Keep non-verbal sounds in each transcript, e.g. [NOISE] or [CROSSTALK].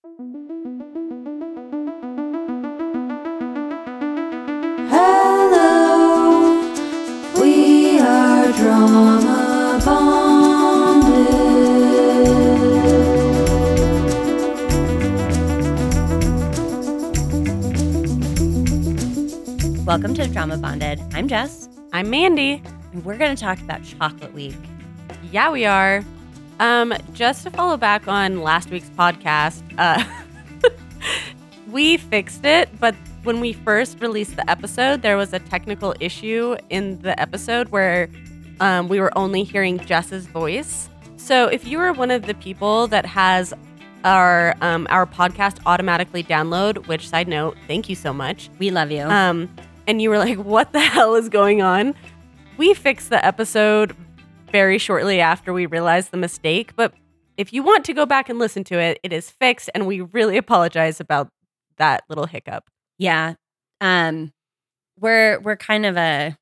Hello, we are Drauma Bonded. Welcome to Drauma Bonded. I'm Jess, I'm Mandy. and we're going to talk about Chocolate Week. Yeah, we are. Um, just to follow back on last week's podcast, uh, [LAUGHS] we fixed it, but when we first released the episode, there was a technical issue in the episode where um, we were only hearing Jess's voice. So if you are one of the people that has our um, our podcast automatically download, which side note, thank you so much. We love you. Um, and you were like, what the hell is going on? We fixed the episode very shortly after we realized the mistake. But if you want to go back and listen to it, it is fixed. And we really apologize about that little hiccup. yeah. Um, we're we're kind of a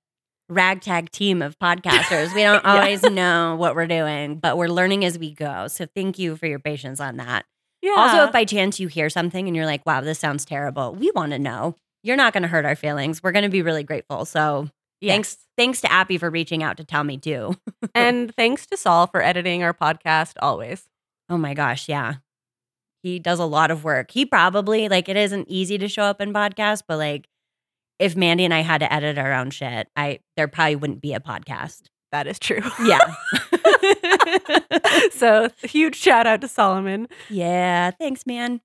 ragtag team of podcasters. We don't [LAUGHS] Yeah. always know what we're doing, but we're learning as we go. So thank you for your patience on that. Yeah. Also, if by chance you hear something and you're like, "Wow, this sounds terrible," we want to know. You're not going to hurt our feelings. We're going to be really grateful. So thanks, thanks to Appy for reaching out to tell me too. [LAUGHS] and thanks to Saul for editing our podcast always. Oh my gosh, yeah. He does a lot of work. He probably like it isn't easy to show up in podcasts, but like if Mandy and I had to edit our own shit, I there probably wouldn't be a podcast. That is true. Yeah. [LAUGHS] so huge shout out to Solomon. yeah, thanks, man.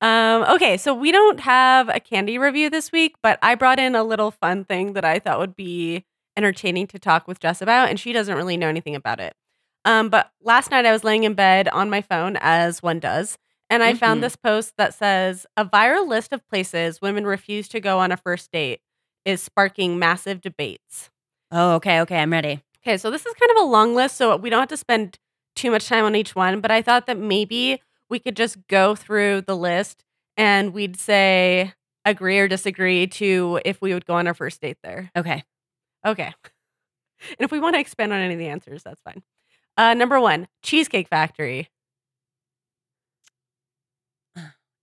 Um, okay, so we don't have a candy review this week, but I brought in a little fun thing that I thought would be entertaining to talk with Jess about, and she doesn't really know anything about it. Um, but last night I was laying in bed on my phone, as one does, and I Mhm. found this post that says a viral list of places women refuse to go on a first date is sparking massive debates. Oh, okay, okay, I'm ready. Okay, so this is kind of a long list, so we don't have to spend too much time on each one, but I thought that maybe we could just go through the list and we'd say agree or disagree to if we would go on our first date there. Okay. Okay. [LAUGHS] And if we want to expand on any of the answers, that's fine. Uh, number one, Cheesecake Factory.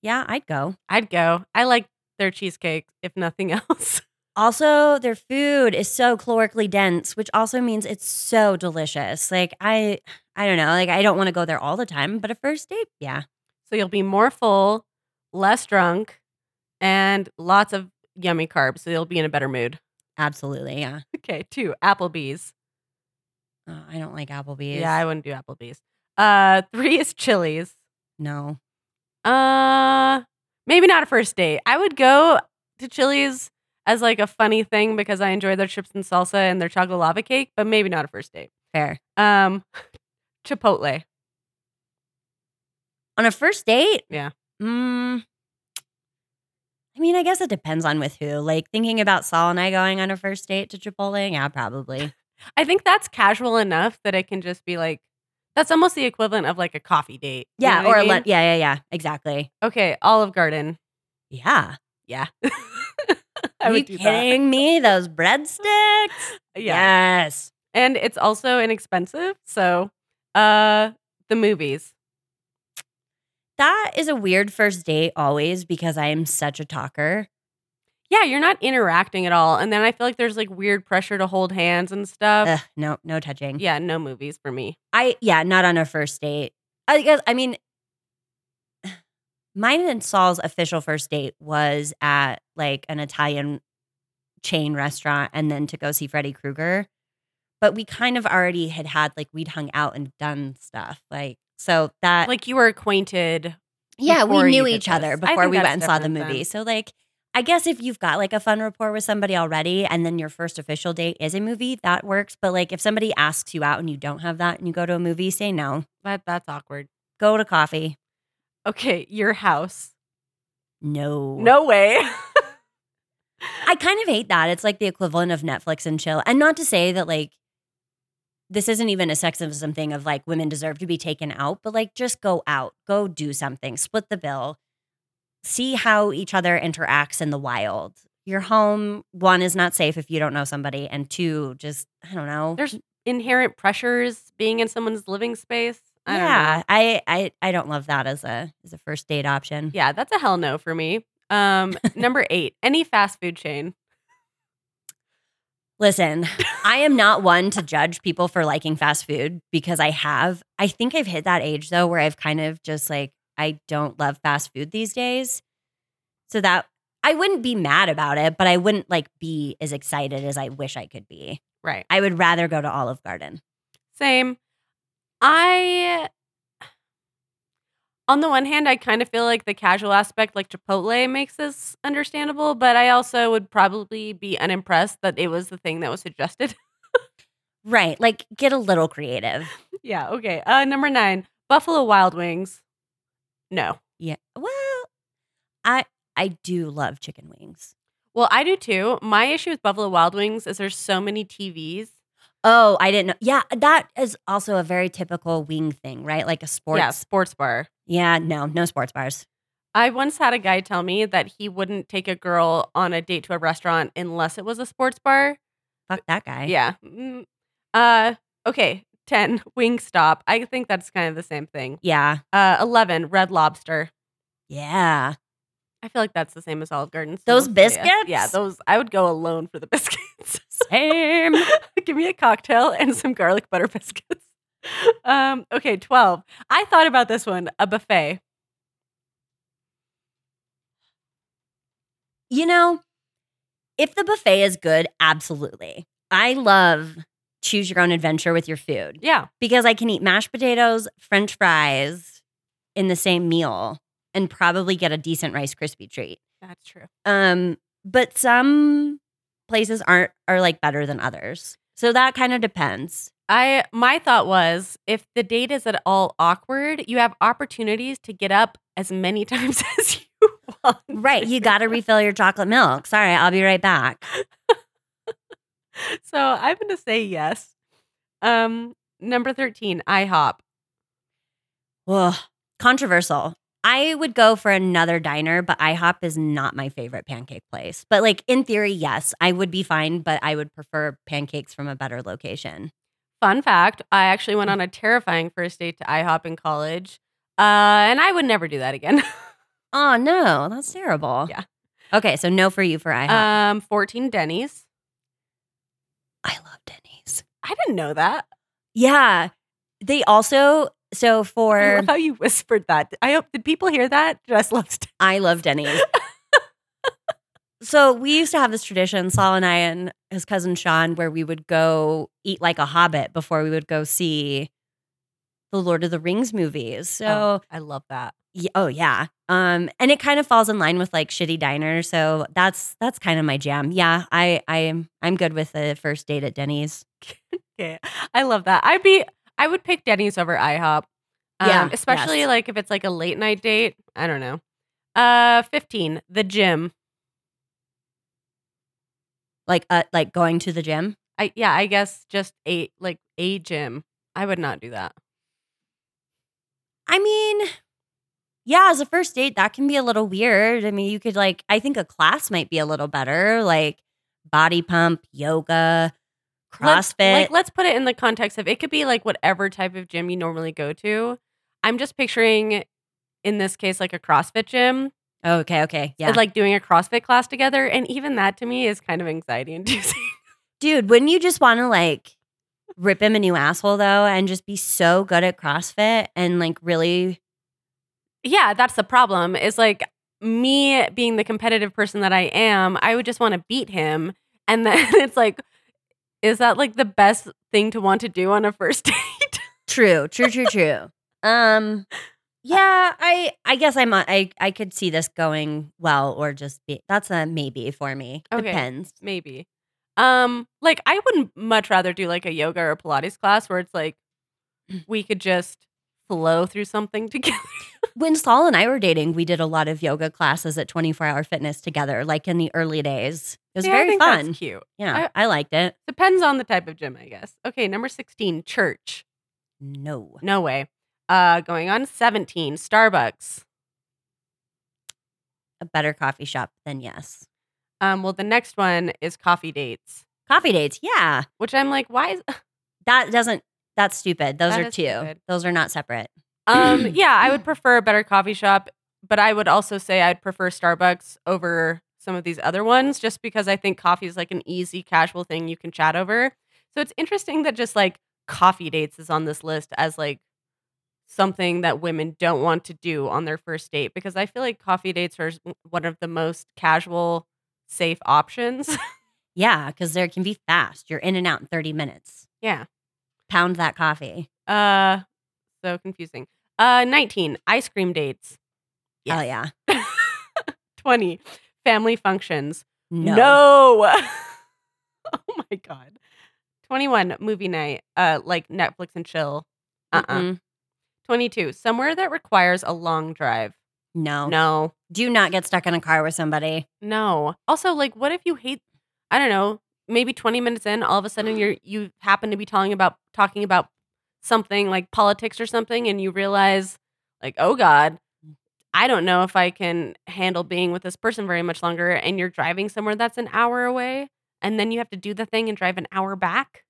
Yeah, I'd go. I'd go. I like their cheesecake, if nothing [LAUGHS] else. Also, their food is so calorically dense, which also means it's so delicious. Like I I don't know, like I don't want to go there all the time, but a first date, yeah. so you'll be more full, less drunk, and lots of yummy carbs. So you'll be in a better mood. Absolutely, yeah. Okay, two, Applebee's. Oh, I don't like Applebee's. Yeah, I wouldn't do Applebee's. Uh, three is Chili's. no. Uh, maybe not a first date. I would go to Chili's as like a funny thing because I enjoy their chips and salsa and their chocolate lava cake, but maybe not a first date. Fair. Um, [LAUGHS] Chipotle. On a first date? Yeah. Mm, I mean, I guess it depends on with who. Like thinking about Saul and I going on a first date to Chipotle, yeah, probably. [LAUGHS] I think that's casual enough that it can just be like that's almost the equivalent of like a coffee date. You Yeah, know or I a mean? lun- yeah, yeah, yeah, exactly. okay, Olive Garden. Yeah. Yeah, [LAUGHS] Are you do that. kidding me? Those breadsticks? [LAUGHS] Yeah. Yes. and it's also inexpensive. So, uh, the movies. That is a weird first date always because I am such a talker. Yeah, you're not interacting at all, and then I feel like there's like weird pressure to hold hands and stuff. Ugh, no, no touching. Yeah, no movies for me. I yeah, not on a first date. I guess I mean mine and Saul's official first date was at like an Italian chain restaurant and then to go see Freddy Krueger. But we kind of already had had like we'd hung out and done stuff. Like so that Like you were acquainted. yeah, we knew each other this. Before we went and saw the movie. then. So like I guess if you've got like a fun rapport with somebody already and then your first official date is a movie, that works. But like if somebody asks you out and you don't have that and you go to a movie, say no. That that's awkward. Go to coffee. Okay, your house. No. No way. I kind of hate that. It's like the equivalent of Netflix and chill. And not to say that like this isn't even a sexism thing of like women deserve to be taken out, but like just go out, go do something, split the bill, see how each other interacts in the wild. Your home, one, is not safe if you don't know somebody, and two, just I don't know. There's inherent pressures being in someone's living space. I don't know. yeah, I, I I don't love that as a as a first date option. Yeah, that's a hell no for me. Um, [LAUGHS] number eight, any fast food chain. Listen, I am not one to judge people for liking fast food because I have. I think I've hit that age though where I've kind of just like I don't love fast food these days. So that I wouldn't be mad about it, but I wouldn't like be as excited as I wish I could be. Right. I would rather go to Olive Garden. Same. I, on the one hand, I kind of feel like the casual aspect, like Chipotle, makes this understandable, but I also would probably be unimpressed that it was the thing that was suggested. [LAUGHS] Right. Like get a little creative. yeah. Okay. Uh, number nine, Buffalo Wild Wings. No. Yeah. Well, I I do love chicken wings. Well, I do too. My issue with Buffalo Wild Wings is there's so many TVs. Oh, I didn't know. Yeah, that is also a very typical wing thing, right? Like a sports. Yeah, sports bar. Yeah, no, no sports bars. I once had a guy tell me that he wouldn't take a girl on a date to a restaurant unless it was a sports bar. Fuck that guy. Yeah. Mm, Uh okay, 10 Wingstop. I think that's kind of the same thing. Yeah. Uh 11 Red Lobster. Yeah. I feel like that's the same as Olive Garden. so Those we'll say yes. biscuits? Yeah, those I would go alone for the [LAUGHS] biscuits. [LAUGHS] Same. Give me a cocktail and some garlic butter biscuits. Um okay, 12. I thought about this one, a buffet. you know, if the buffet is good, absolutely. I love choose your own adventure with your food Yeah. because I can eat mashed potatoes, french fries in the same meal and probably get a decent Rice Krispie treat. That's true. Um, but some places aren't are like better than others. So that kind of depends. I my thought was if the date is at all awkward, you have opportunities to get up as many [LAUGHS] times as you want. Right. You got to refill your chocolate milk. Sorry, I'll be right back. [LAUGHS] So I'm gonna say yes. Um, number thirteen, IHOP. Ugh, controversial. I would go for another diner, but IHOP is not my favorite pancake place. But like in theory, yes, I would be fine, but I would prefer pancakes from a better location. Fun fact: I actually went on a terrifying first date to IHOP in college, uh, and I would never do that again. [LAUGHS] Oh no, that's terrible. Yeah. Okay, so no for you for IHOP. um, fourteen Denny's. I love Denny's. I didn't know that. Yeah. They also so I for how you whispered that. I hope did people hear that? Just loves. I love Denny's. so we used to have this tradition, Saul and I and his cousin Sean, where we would go eat like a hobbit before we would go see the Lord of the Rings movies. So oh, I love that. y- oh yeah. Um and it kind of falls in line with like shitty diners. So that's that's kind of my jam. Yeah, I I'm I'm good with the first date at Denny's. [LAUGHS] Okay. I love that. I'd be I would pick Denny's over IHOP. Um, Yeah, especially yes. like if it's like a late night date. I don't know. Uh 15, the gym. Like uh like going to the gym. I yeah, I guess just a like a gym. I would not do that. I mean, yeah, as a first date, that can be a little weird. I mean, you could like, I think a class might be a little better, like body pump, yoga, Let's- CrossFit. like let's put it in the context of it could be like whatever type of gym you normally go to. I'm just picturing in this case like a CrossFit gym. Oh, okay, okay. Yeah. like doing a CrossFit class together. And even that to me is kind of anxiety inducing. [LAUGHS] Dude, wouldn't you just want to like rip him a new asshole though and just be so good at CrossFit and like really yeah, that's the problem. Is like me being the competitive person that I am, I would just want to beat him. And then [LAUGHS] it's like, is that like the best thing to want to do on a first [LAUGHS] date? true, true, true, true. Um yeah, I I guess I'm I I could see this going well or just be that's a maybe for me. Okay. Depends. Maybe. Um, like I wouldn't much rather do like a yoga or Pilates class where it's like we could just flow through something [LAUGHS] together. When Saul and I were dating, we did a lot of yoga classes at 24 Hour Fitness together, like in the early days. It was Yeah, I very fun. That's cute. Yeah, I, liked it. Depends on the type of gym, I guess. Okay, number 16, church. No. No way. Uh going on 17, Starbucks. A better coffee shop than yes. Um, well, the next one is coffee dates, Coffee dates, yeah. which I'm like, why is That doesn't That's stupid. Those That are two. stupid. Those are not separate. Um, [CLEARS THROAT] yeah, I would prefer a better coffee shop, but I would also say I'd prefer Starbucks over some of these other ones just because I think coffee is like an easy, casual thing you can chat over. So it's interesting that just like coffee dates is on this list as like something that women don't want to do on their first date because I feel like coffee dates are one of the most casual, safe options. [LAUGHS] Yeah, because there can be fast. You're in and out in 30 minutes. yeah. Pound that coffee. Uh, so confusing. Uh, 19, ice cream dates. Oh yeah. [LAUGHS] 20, family functions. No. No. [LAUGHS] oh my god. 21 movie night. Uh like Netflix and chill. Uh-uh. Mm-mm. 22 somewhere that requires a long drive. No. No. Do not get stuck in a car with somebody. No. Also like what if you hate I don't know, maybe 20 minutes in all of a sudden you're you happen to be talking about talking about something like politics or something and you realize like oh god I don't know if I can handle being with this person very much longer and you're driving somewhere that's an hour away and then you have to do the thing and drive an hour back.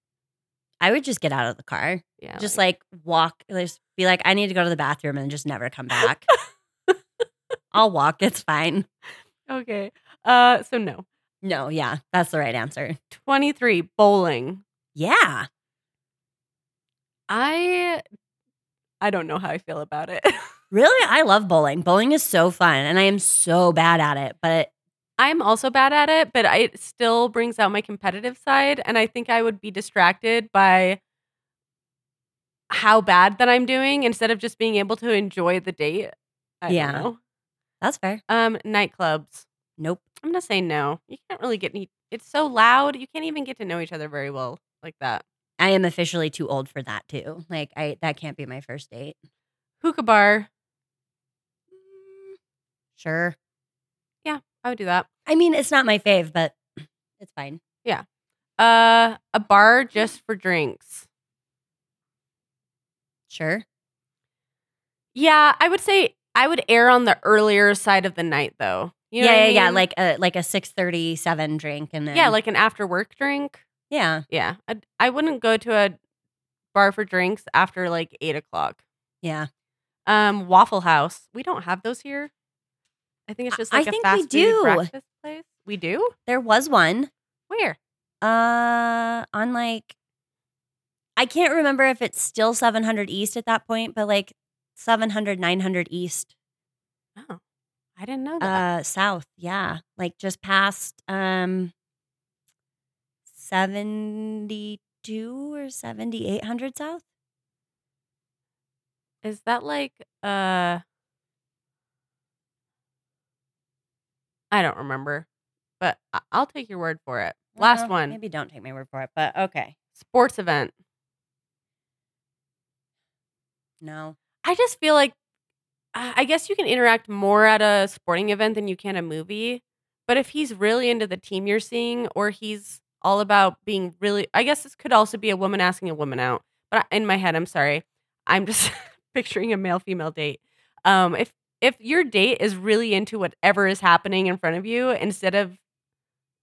I would just get out of the car. Yeah. Just like walk, just be like, I need to go to the bathroom and just never come back. [LAUGHS] I'll walk. It's fine. okay. Uh so no. No, yeah, that's the right answer. 23 bowling. Yeah. I I don't know how I feel about it. [LAUGHS] Really? I love bowling. Bowling is so fun and I am so bad at it, but I'm also bad at it, but I, it still brings out my competitive side and I think I would be distracted by how bad that I'm doing instead of just being able to enjoy the date. I Yeah. don't know. that's fair. Um nightclubs. Nope. I'm to say no. You can't really get any it's so loud. You can't even get to know each other very well like that. I am officially too old for that too. Like I that can't be my first date. Hookah bar. Sure. Yeah, I would do that. I mean, it's not my fave, but it's fine. Yeah. Uh a bar just for drinks. Sure. Yeah, I would say I would err on the earlier side of the night though. You know yeah, what I yeah, yeah. Like a like a six thirty seven drink, and then yeah, like an after work drink. yeah, Yeah, I I wouldn't go to a bar for drinks after like eight o'clock. yeah. Um, Waffle House. We don't have those here. I think it's just I like a think we fast food do. breakfast place. We do. There was one. Where? Uh, on like, I can't remember if it's still seven hundred East at that point, but like 700, 900 East, Oh, I didn't know that. uh, South. Yeah, like just past um seventy two or seventy eight hundred South. Is that like uh? I don't remember, but I- I'll take your word for it. Last one. Maybe don't take my word for it, but okay. Sports event. No. I just feel like I guess you can interact more at a sporting event than you can a movie. But if he's really into the team you're seeing, or he's all about being really, I guess this could also be a woman asking a woman out. But in my head, I'm sorry, I'm just [LAUGHS] picturing a male female date. Um, if if your date is really into whatever is happening in front of you, instead of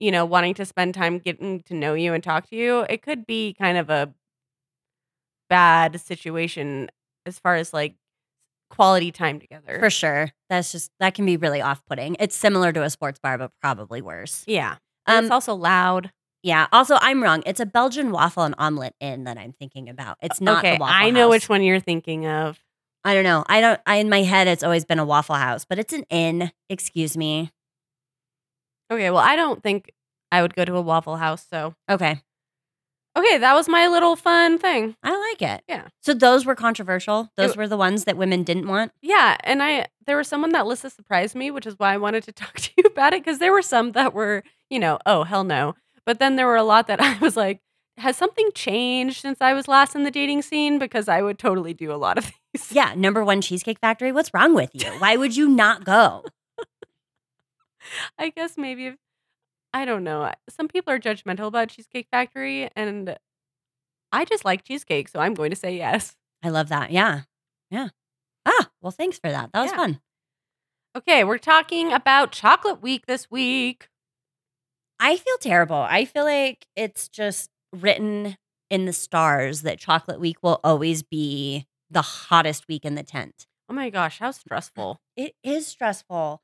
you know wanting to spend time getting to know you and talk to you, it could be kind of a bad situation as far as like quality time together. For sure. That's just that can be really off-putting. It's similar to a sports bar, but probably worse. Yeah. Um, it's also loud. yeah. Also, I'm wrong. It's a Belgian waffle and omelet inn that I'm thinking about. It's not okay, the waffle I know House. which one you're thinking of. I don't know. I don't. I in my head, it's always been a Waffle House, but it's an inn. Excuse me. Okay, well, I don't think I would go to a Waffle House. So, Okay, okay, that was my little fun thing. I like it. Yeah. So those were controversial. Those It- were the ones that women didn't want. Yeah, and I there was someone that list surprised me, which is why I wanted to [LAUGHS] talk to you about it because there were some that were, you know, oh hell no, but then there were a lot that [LAUGHS] I was like, has something changed since I was last in the dating scene? Because I would totally do a lot of [LAUGHS] these. Yeah, number one Cheesecake Factory. What's wrong with you? Why would you not go? I guess maybe if, I don't know. Some people are judgmental about Cheesecake Factory, and I just like cheesecake, so I'm going to say yes. I love that. Yeah, yeah. Ah, well, thanks for that. That was Yeah. fun. Okay, we're talking about Chocolate Week this week. I feel terrible. I feel like it's just written in the stars that chocolate week will always be the hottest week in the tent. Oh my gosh, how stressful. It is stressful.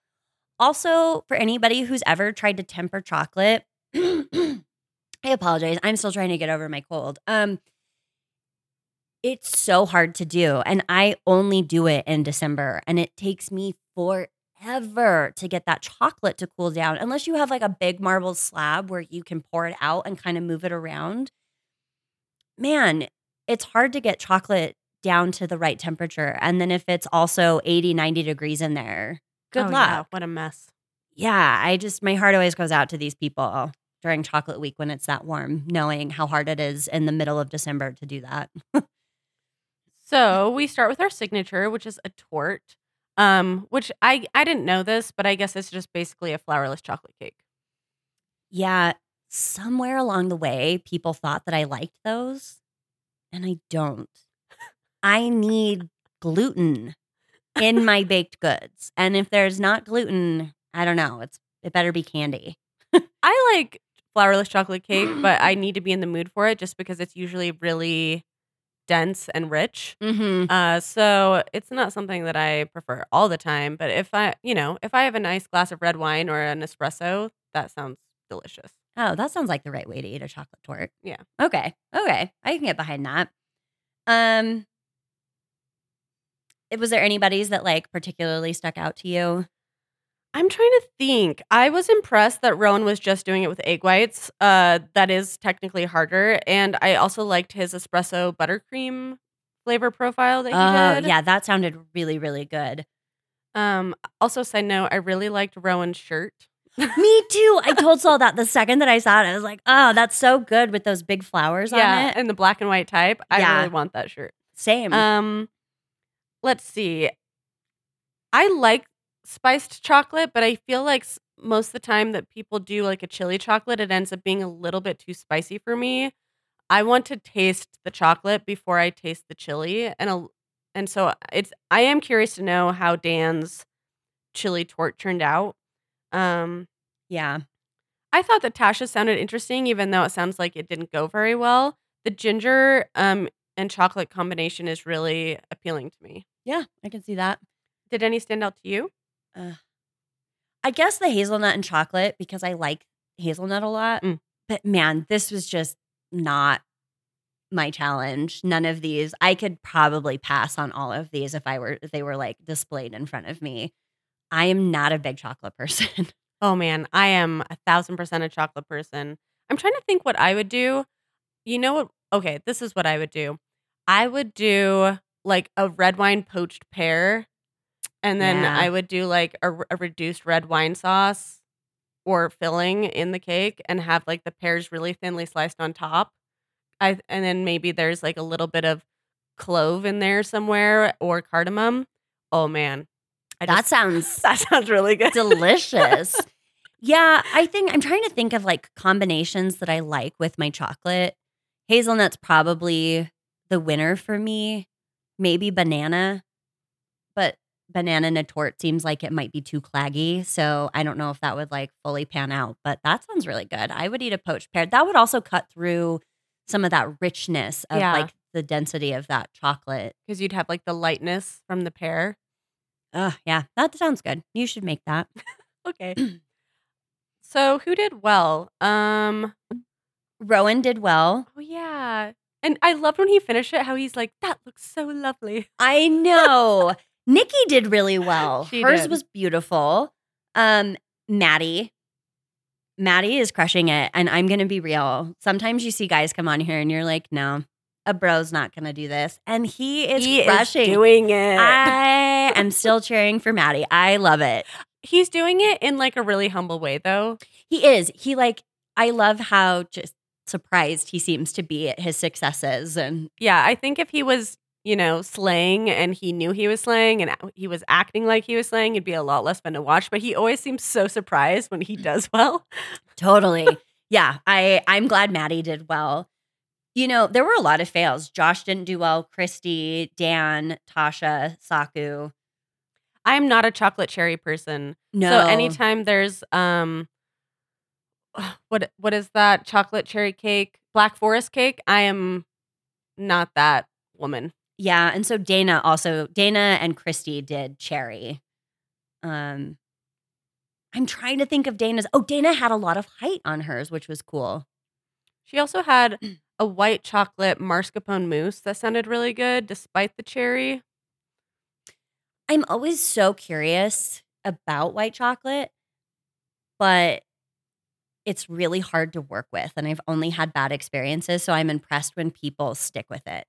Also, for anybody who's ever tried to temper chocolate, [CLEARS THROAT] I apologize. I'm still trying to get over my cold. Um it's so hard to do and I only do it in December and it takes me forever to get that chocolate to cool down unless you have like a big marble slab where you can pour it out and kind of move it around. Man, it's hard to get chocolate down to the right temperature and then if it's also 80 90 degrees in there, good Oh, luck yeah, what a mess. yeah, I just my heart always goes out to these people during chocolate week when it's that warm, knowing how hard it is in the middle of December to do that. [LAUGHS] So we start with our signature, which is a torte. Um, which I I didn't know this, but I guess it's just basically a flourless chocolate cake. yeah, somewhere along the way, people thought that I liked those, and I don't. I need gluten in my baked goods, and if there's not gluten, I don't know. It's it better be candy. I like flourless chocolate cake, but I need to be in the mood for it just because it's usually really dense and rich. Mm-hmm. Uh, so it's not something that I prefer all the time. But if I, you know, if I have a nice glass of red wine or an espresso, that sounds delicious. Oh, that sounds like the right way to eat a chocolate torte. Yeah. Okay. Okay. I can get behind that. Um was there anybody's that like particularly stuck out to you? I'm trying to think. I was impressed that Rowan was just doing it with egg whites. Uh, that is technically harder, and I also liked his espresso buttercream flavor profile that he Oh, did. yeah, that sounded really, really good. Um. Also, side note, I really liked Rowan's shirt. Me [LAUGHS] too. I told Saul that the second that I saw it, I was like, oh, that's so good with those big flowers on yeah, it. and the black and white type. I Yeah. really want that shirt. Same. Um, let's see. I like spiced chocolate, but I feel like most of the time that people do like a chili chocolate, it ends up being a little bit too spicy for me. I want to taste the chocolate before I taste the chili, and a, and so it's. I am curious to know how Dan's chili torte turned out. Um, yeah. I thought that Tasha sounded interesting, even though it sounds like it didn't go very well. The ginger um, and chocolate combination is really appealing to me. Yeah, I can see that. Did any stand out to you? I guess the hazelnut and chocolate because I like hazelnut a lot. Mm. But man, this was just not my challenge. None of these. I could probably pass on all of these if I were if they were like displayed in front of me. I am not a big chocolate [LAUGHS] person. Oh man, I am a thousand percent a chocolate person. I'm trying to think what I would do. You know what? Okay, this is what I would do. I would do like a red wine poached pear, and then Yeah. I would do like a, a reduced red wine sauce or filling in the cake, and have like the pears really thinly sliced on top. I and then maybe there's like a little bit of clove in there somewhere or cardamom. Oh man, I that just, sounds [LAUGHS] that sounds really good. delicious. [LAUGHS] yeah, I think I'm trying to think of like combinations that I like with my chocolate. Hazelnut's probably the winner for me. Maybe banana, but banana in a torte seems like it might be too claggy. So I don't know if that would like fully pan out, but that sounds really good. I would eat a poached pear. That would also cut through some of that richness of Yeah. like the density of that chocolate. because you'd have like the lightness from the pear. Oh, yeah, that sounds good. You should make that. [LAUGHS] Okay. so who did well? Um. Rowan did well. Oh yeah, and I loved when he finished it. How he's like, "That looks so lovely." I know. Nicky did really well. She Hers did. was beautiful. Um, Matty. Matty is crushing it. And I'm gonna be real. Sometimes you see guys come on here and you're like, no, a bro's not gonna do this. And he is he crushing. is doing it. I am [LAUGHS] still cheering for Matty. I love it. he's doing it in like a really humble way, though. He is. He like, I love how just surprised he seems to be at his successes. And Yeah, I think if he was, you know, slaying and he knew he was slaying and he was acting like he was slaying, it'd be a lot less fun to watch. But he always seems so surprised when he does [LAUGHS] well. Totally. yeah, I I'm glad Matty did well. You know, there were a lot of fails. Josh didn't do well. Cristy, Dan, Tasha, Saku. I'm not a chocolate cherry person. No. So anytime there's um what what is that chocolate cherry cake Black Forest cake, I am not that woman. Yeah, and so Dana also Dana and Cristy did cherry. Um I'm trying to think of Dana's. Oh, Dana had a lot of height on hers, which was cool. She also had [CLEARS THROAT] a white chocolate mascarpone mousse that sounded really good despite the cherry. I'm always so curious about white chocolate, but it's really hard to work with and I've only had bad experiences, so I'm impressed when people stick with it.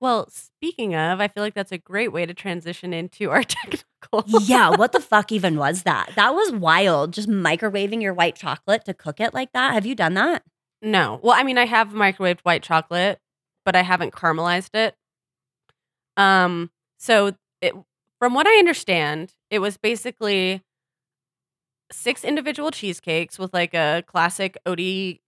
Well, speaking of, I feel like that's a great way to transition into our [LAUGHS] technical. yeah, what the [LAUGHS] fuck even was that? That was wild. Just microwaving your white chocolate to cook it like that. Have you done that? No. Well, I mean, I have microwaved white chocolate, but I haven't caramelized it. Um, so it from what I understand, it was basically six individual cheesecakes with like a classic Odie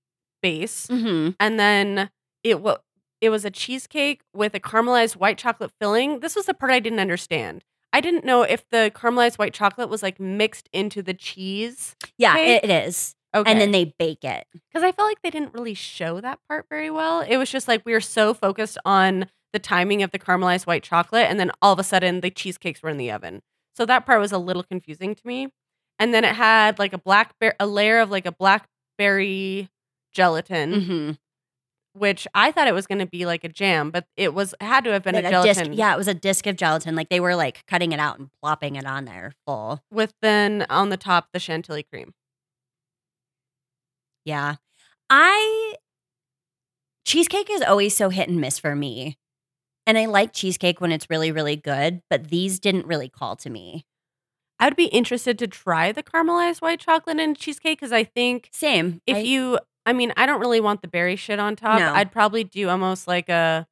base, Mm-hmm. and then it was it was a cheesecake with a caramelized white chocolate filling. This was the part I didn't understand. I didn't know if the caramelized white chocolate was like mixed into the cheese. Yeah, Cake? it, it is. Okay. And then they bake it. because I felt like they didn't really show that part very well. It was just like we were so focused on the timing of the caramelized white chocolate, and then all of a sudden the cheesecakes were in the oven. So that part was a little confusing to me. And then it had like a blackberry, a layer of like a blackberry gelatin, Mm-hmm. which I thought it was going to be like a jam, but it was it had to have been a gelatin. disc. Yeah, it was a disc of gelatin. Like they were like cutting it out and plopping it on there full. with then on the top the chantilly cream. Yeah. I cheesecake is always so hit and miss for me. And I like cheesecake when it's really, really good, but these didn't really call to me. I would be interested to try the caramelized white chocolate and cheesecake because I think Same. if I- you i mean i don't really want the berry shit on top No. i'd probably do almost like a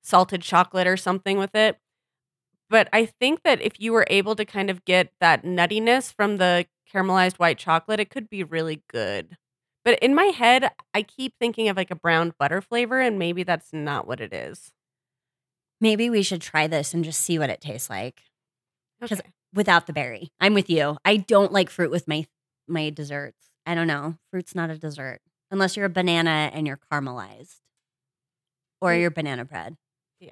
salted chocolate or something with it but i think that if you were able to kind of get that nuttiness from the caramelized white chocolate it could be really good but in my head i keep thinking of like a brown butter flavor and maybe that's not what it is maybe we should try this and just see what it tastes like 'Cause- Okay. Without the berry. I'm with you. I don't like fruit with my my desserts. I don't know. Fruit's not a dessert unless you're a banana and you're caramelized or you're banana bread. yeah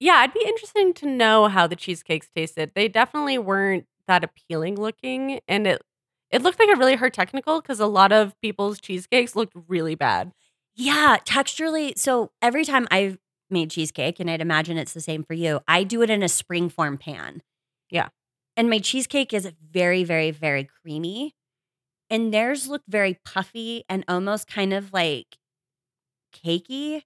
yeah i'd be interesting to know how the cheesecakes tasted they definitely weren't that appealing looking and it it looked like a really hard technical because a lot of people's cheesecakes looked really bad Yeah, texturally. So every time I've made cheesecake, and I'd imagine it's the same for you, I do it in a spring form pan. Yeah. And my cheesecake is very, very, very creamy. And theirs look very puffy and almost kind of like cakey.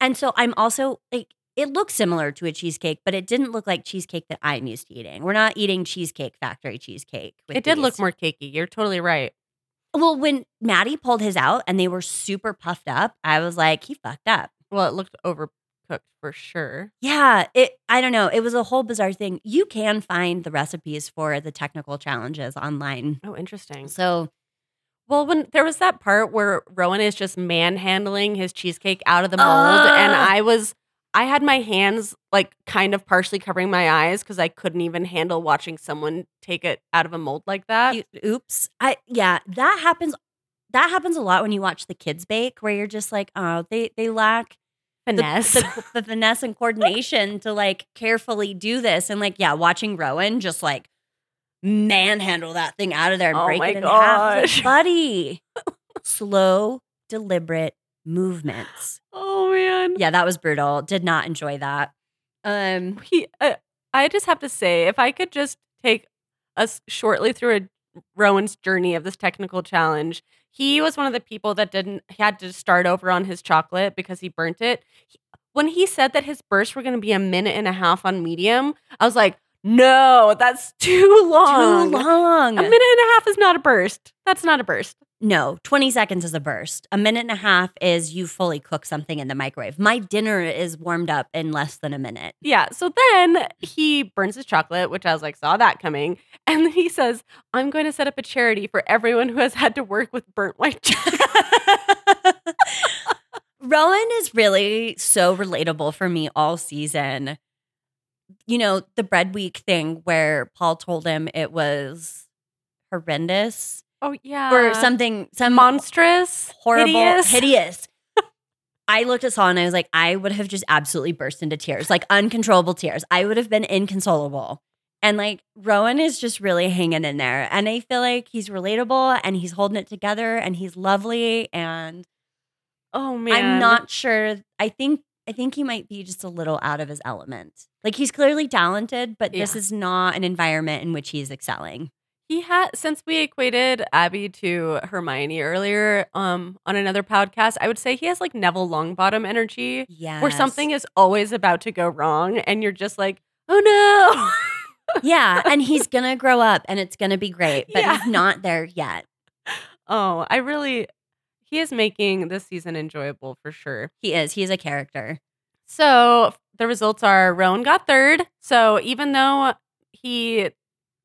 And so I'm also like, it looks similar to a cheesecake, but it didn't look like cheesecake that I'm used to eating. We're not eating cheesecake factory cheesecake. it did look more cakey you're totally right Well, when Matty pulled his out and they were super puffed up, I was like, he fucked up. well it looked overcooked for sure Yeah, it I don't know. It was a whole bizarre thing. You can find the recipes for the technical challenges online. oh interesting So well when there was that part where rowan is just manhandling his cheesecake out of the mold and Ah. i was i had my hands like kind of partially covering my eyes because i couldn't even handle watching someone take it out of a mold like that you- oops. I yeah, that happens that happens a lot when you watch the kids bake where you're just like, oh, they they lack finesse the, the finesse and coordination to like carefully do this. And like, yeah, watching Rowan just like manhandle that thing out of there and Oh break it in half. Gosh. like, [LAUGHS] buddy. Slow, deliberate movements. oh man Yeah, that was brutal. Did not enjoy that. Um, he, uh, I just have to say, if I could just take us shortly through a Rowan's journey of this technical challenge, he was one of the people that didn't he had to start over on his chocolate because he burnt it. He- when he said that his bursts were going to be a minute and a half on medium, I was like, no, that's too long. too long. A minute and a half is not a burst. That's not a burst. No, 20 seconds is a burst. A minute and a half is you fully cook something in the microwave. My dinner is warmed up in less than a minute. Yeah. So then he burns his chocolate, which I was like, saw that coming. [LAUGHS] And then he says, I'm going to set up a charity for everyone who has had to work with burnt white chocolate. [LAUGHS] Rowan is really so relatable for me all season. You know, the bread week thing where Paul told him it was horrendous. Oh yeah. or something, some monstrous, horrible, hideous. hideous. [LAUGHS] I looked at Saul and I was like, I would have just absolutely burst into tears, like uncontrollable tears. I would have been inconsolable. And like Rowan is just really hanging in there. And I feel like he's relatable and he's holding it together and he's lovely. And Oh man. I'm not sure. I think I think he might be just a little out of his element. Like he's clearly talented, but this is not an environment in which he's excelling. He had since we equated Abbi to Hermione earlier um on another podcast, I would say he has like Neville Longbottom energy Yeah. where something is always about to go wrong and you're just like, "Oh no." [LAUGHS] yeah, and he's gonna grow up and it's gonna be great, but Yeah. he's not there yet. oh, I really he is making this season enjoyable for sure. He is. He is a character. So the results are Rowan got third. So even though he,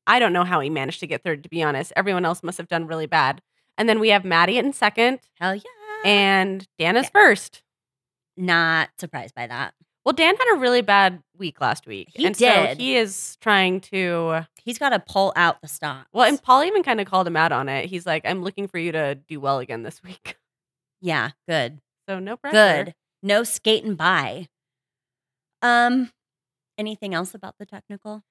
I don't know how he managed to get third, to be honest. Everyone else must have done really bad. And then we have Matty in second Hell yeah. and Dan is first. not surprised by that. Well, Dan had a really bad week last week. He and did. So he is trying to, He's got to pull out the stops. well, and Paul even kind of called him out on it. He's like, I'm looking for you to do well again this week. yeah, good. So no pressure. Good. No skating by. Um, anything else about the technical?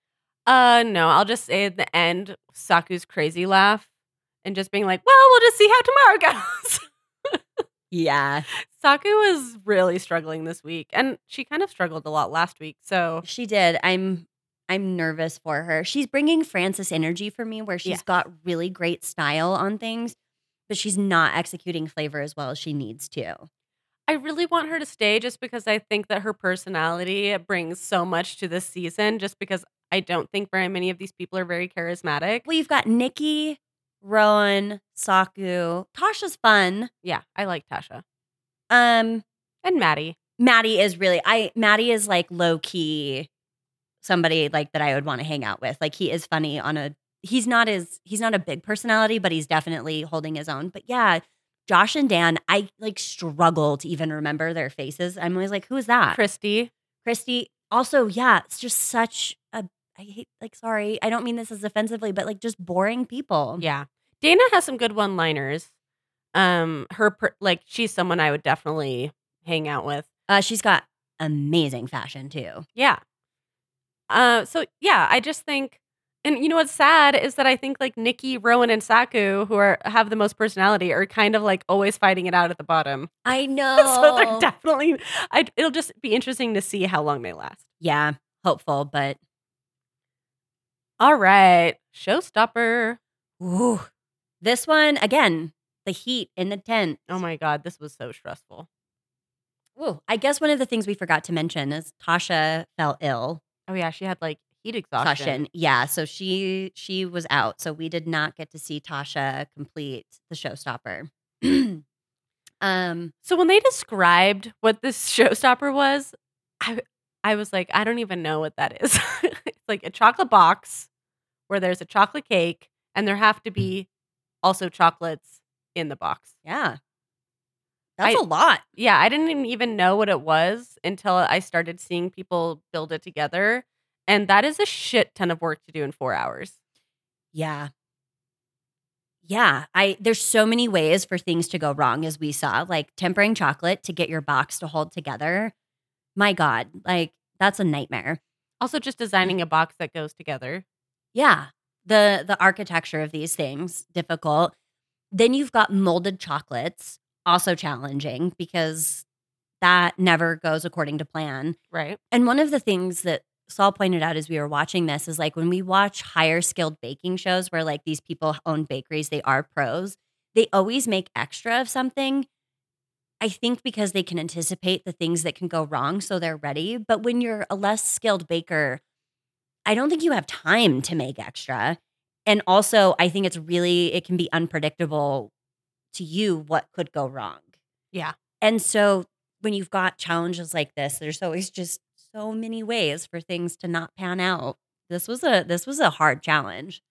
Uh, no, I'll just say at the end, Saku's crazy laugh and just being like, well, we'll just see how tomorrow [LAUGHS] goes. Yeah, Saku was really struggling this week, and she kind of struggled a lot last week. So she did. I'm I'm nervous for her. She's bringing Frances energy for me where she's Yes. got really great style on things, but she's not executing flavor as well as she needs to. I really want her to stay just because I think that her personality brings so much to this season, just because I don't think very many of these people are very charismatic. Well, you've got Nicky, Rowan, Saku. Tasha's fun. Yeah, I like Tasha Um, and Matty. Matty is really I Matty is like low key somebody like that I would want to hang out with. Like he is funny on a he's not as he's not a big personality, but he's definitely holding his own. But yeah, Josh and Dan, I like struggle to even remember their faces. I'm always like, who is that? Cristy. Cristy. Also, yeah, it's just such a I hate like sorry, I don't mean this as offensively, but like just boring people. Yeah. Dana has some good one liners. Um, her, per- like, she's someone I would definitely hang out with. Uh, she's got amazing fashion too. Yeah. Uh, so yeah, I just think, and you know what's sad is that I think like Nicky, Rowan, and Saku, who are have the most personality, are kind of like always fighting it out at the bottom. I know. [LAUGHS] so they're definitely. I it'll just be interesting to see how long they last. yeah, hopeful, but All right, showstopper. Ooh. This one, again, the heat in the tent. Oh my god, this was so stressful. Ooh. I guess one of the things we forgot to mention is Tasha fell ill. Oh yeah, she had like heat exhaustion. Exhaustion. Yeah. So she she was out. So we did not get to see Tasha complete the showstopper. [CLEARS THROAT] um, So when they described what this [LAUGHS] showstopper was, I I was like, I don't even know what that is. [LAUGHS] it's like a chocolate box where there's a chocolate cake and there have to mm. be also chocolates in the box. yeah. That's I- a lot. Yeah, I didn't even know what it was until I started seeing people build it together. And that is a shit ton of work to do in four hours. Yeah. Yeah, I there's so many ways for things to go wrong as we saw, like tempering chocolate to get your box to hold together. My god, like that's a nightmare. Also, just mm. designing a box that goes together. Yeah. The the architecture of these things difficult. Then you've got molded chocolates, also challenging because that never goes according to plan. Right. And one of the things that Saul pointed out as we were watching this is like when we watch higher skilled baking shows where like these people own bakeries, they are pros, they always make extra of something. I think because they can anticipate the things that can go wrong, so they're ready. But when you're a less skilled baker, I don't think you have time to make extra. And also, I think it's really, it can be unpredictable to you what could go wrong. Yeah. And so when you've got challenges like this, there's always just so many ways for things to not pan out. This was a this was a hard challenge.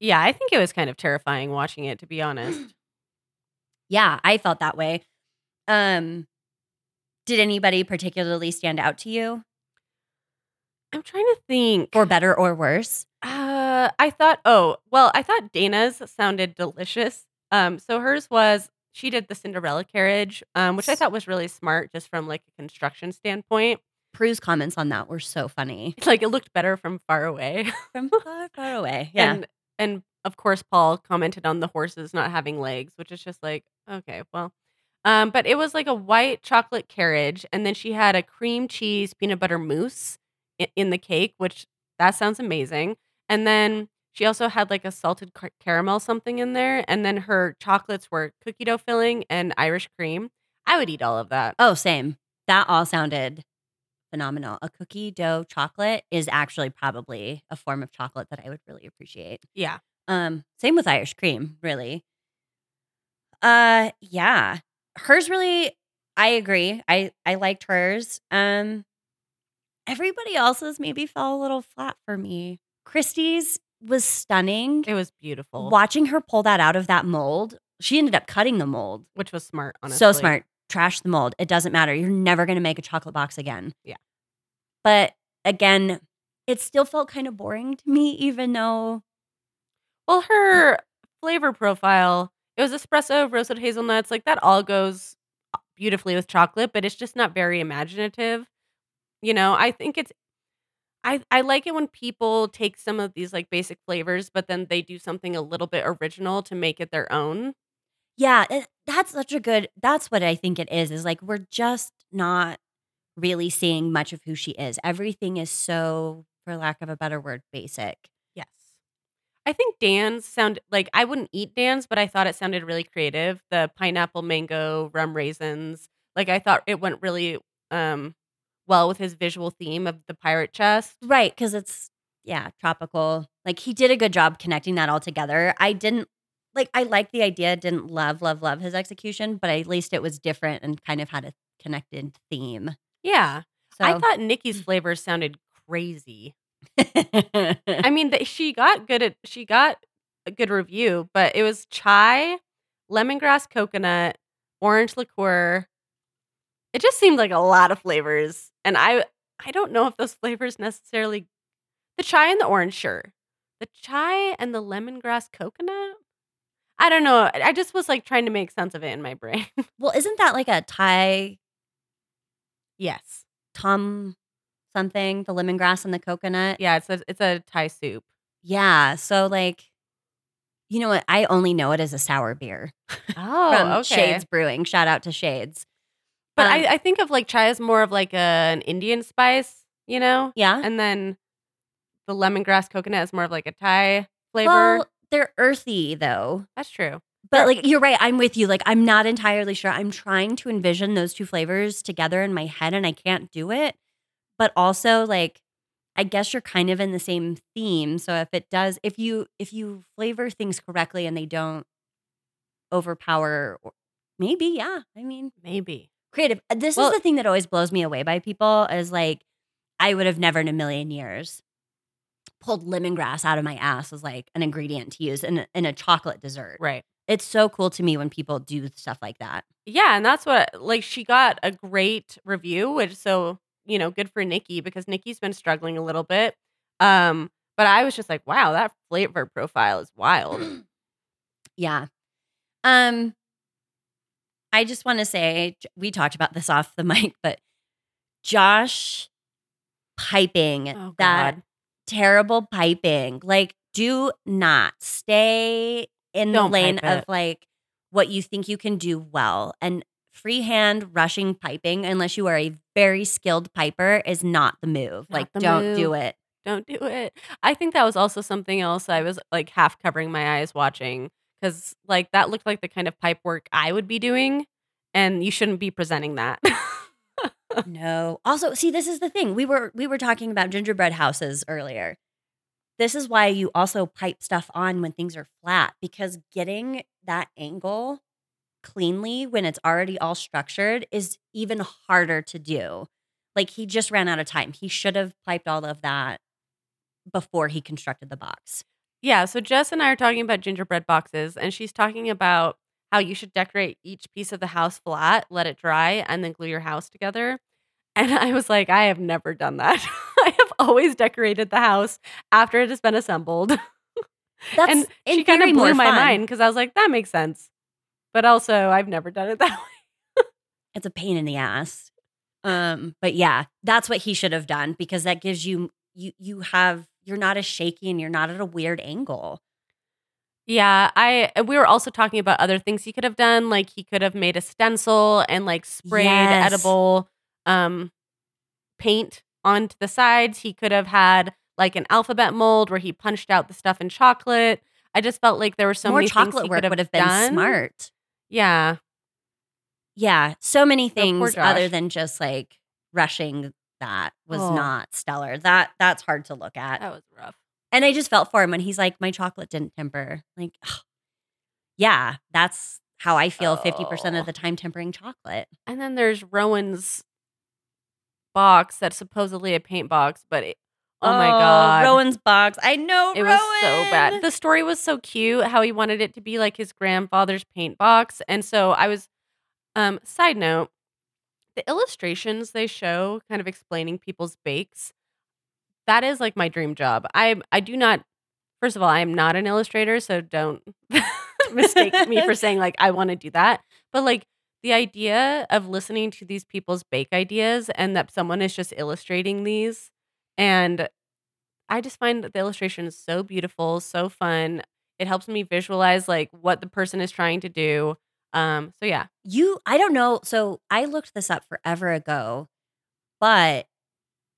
Yeah, I think it was kind of terrifying watching it, to be honest. [CLEARS THROAT] Yeah, I felt that way. Um did anybody particularly stand out to you I'm trying to think. for better or worse? Uh, I thought. Oh, well, I thought Dana's sounded delicious. Um, so hers was she did the Cinderella carriage, um, which I thought was really smart, just from like a construction standpoint. Prue's comments on that were so funny. It's like it looked better from far away. From [LAUGHS] far, far away. Yeah. And and of course Paul commented on the horses not having legs, which is just like, okay, well. Um, but it was like a white chocolate carriage, and then she had a cream cheese peanut butter mousse in, the cake, which that sounds amazing. And then she also had like a salted car- caramel something in there, and then her chocolates were cookie dough filling and Irish cream. I would eat all of that. oh, same. That all sounded phenomenal. A cookie dough chocolate is actually probably a form of chocolate that I would really appreciate. Yeah. Um, same with Irish cream, really. Uh yeah. Hers really I agree. I I liked hers. Um everybody else's maybe fell a little flat for me. Cristy's was stunning. It was beautiful, Watching her pull that out of that mold, she ended up cutting the mold. which was smart. Honestly, So smart. Trash the mold. It doesn't matter. You're never going to make a chocolate box again. Yeah. But again, it still felt kind of boring to me, even though Well, mm. her flavor profile, it was espresso, roasted hazelnuts, like that all goes uh, beautifully with chocolate, but it's just not very imaginative. You know, I think it's I I like it when people take some of these like basic flavors, but then they do something a little bit original to make it their own. Yeah, it- that's such a good. That's what I think it is. Is like we're just not really seeing much of who she is. Everything is so, for lack of a better word, basic. Yes. I think Dan's sound like I wouldn't eat Dan's, but I thought it sounded really creative. The pineapple mango rum raisins. Like I thought it went really um well with his visual theme of the pirate chest. Right, because it's yeah, tropical. Like he did a good job connecting that all together. I didn't like. I like the idea. Didn't love, love, love his execution, but at least it was different and kind of had a connected theme. Yeah. So I thought Nicky's mm. flavors sounded crazy. [LAUGHS] I mean, that she got good at she got a good review, but it was chai, lemongrass coconut, orange liqueur. It just seemed like a lot of flavors, and I I don't know if those flavors necessarily the chai and the orange sure. The chai and the lemongrass coconut? I don't know. I just was like trying to make sense of it in my brain. [LAUGHS] well, isn't that like a Thai yes. Tom something? The lemongrass and the coconut. Yeah, it's a it's a Thai soup. Yeah. So like, you know what? I only know it as a sour beer Oh, from okay. Shades Brewing. Shout out to Shades. But Um, I, I think of like chai as more of like a, an Indian spice, you know? Yeah. And then the lemongrass coconut is more of like a Thai flavor. Well, they're earthy though. That's true. But like you're right, I'm with you. Like I'm not entirely sure. I'm trying to envision those two flavors together in my head and I can't do it. But also like I guess you're kind of in the same theme. So if it does if you if you flavor things correctly and they don't overpower maybe, yeah. I mean, Maybe. Creative. Uh, This Well- is the thing that always blows me away by people is like I would have never in a million years pulled lemongrass out of my ass as like an ingredient to use in a, in a chocolate dessert. Right. It's so cool to me when people do stuff like that. Yeah, and that's what like she got a great review, which is so, you know, good for Nicky because Nicky's been struggling a little bit. Um, but I was just like, wow, that flavor profile is wild. [CLEARS THROAT] Yeah. Um I just want to say we talked about this off the [LAUGHS] mic, but Josh piping Oh that god. terrible piping. Like, do not stay in Don't the lane of like what you think you can do well. And freehand rushing piping, unless you are a very skilled piper, is not the move. Not like, the don't do it. Don't do it. I think that was also something else I was like half covering my eyes watching because like that looked like the kind of pipe work I would be doing, and you shouldn't be presenting that. [LAUGHS] no. Also, see, this is the thing. We were we were talking about gingerbread houses earlier. This is why you also pipe stuff on when things are flat because getting that angle cleanly when it's already all structured is even harder to do. Like he just ran out of time. He should have piped all of that before he constructed the box. Yeah, so Jess and I are talking about gingerbread boxes, and she's talking about how you should decorate each piece of the house flat, let it dry, and then glue your house together. And [LAUGHS] I was like, I have never done that. [LAUGHS] I have always decorated the house after it has been assembled. [LAUGHS] That's and she kind of blew my fun. mind because I was like, that makes sense. But also, I've never done it that way. It's a pain in the ass. Um, but yeah, that's what he should have done because that gives you you you have you're not as shaky and you're not at a weird angle. Yeah, I we were also talking about other things he could have done. Like he could have made a stencil and like sprayed Yes. edible um paint onto the sides. He could have had like an alphabet mold where he punched out the stuff in chocolate. I just felt like there were so More many things chocolate he work could have would have been done. smart. Yeah, Yeah, so many things other than just like rushing that was Oh. not stellar. That that's hard to look at. that was rough. And I just felt for him when he's like, my chocolate didn't temper. Like, ugh. yeah, that's how I feel 50% Oh. of the time tempering chocolate. And then there's Rowan's box that's supposedly a paint box, but it, oh, my god, Rowan's box. I know It was so bad. The story was so cute how he wanted it to be like his grandfather's paint box. And so I was um side note, the illustrations they show kind of explaining people's bakes. That is like my dream job. I I do not first of all, I am not an illustrator, so don't [LAUGHS] mistake me for [LAUGHS] saying like I want to do that. But like the idea of listening to these people's bake ideas and that someone is just illustrating these and I just find the illustration is so beautiful, so fun. It helps me visualize like what the person is trying to do. Um, so yeah, you i don't know so i looked this up forever ago but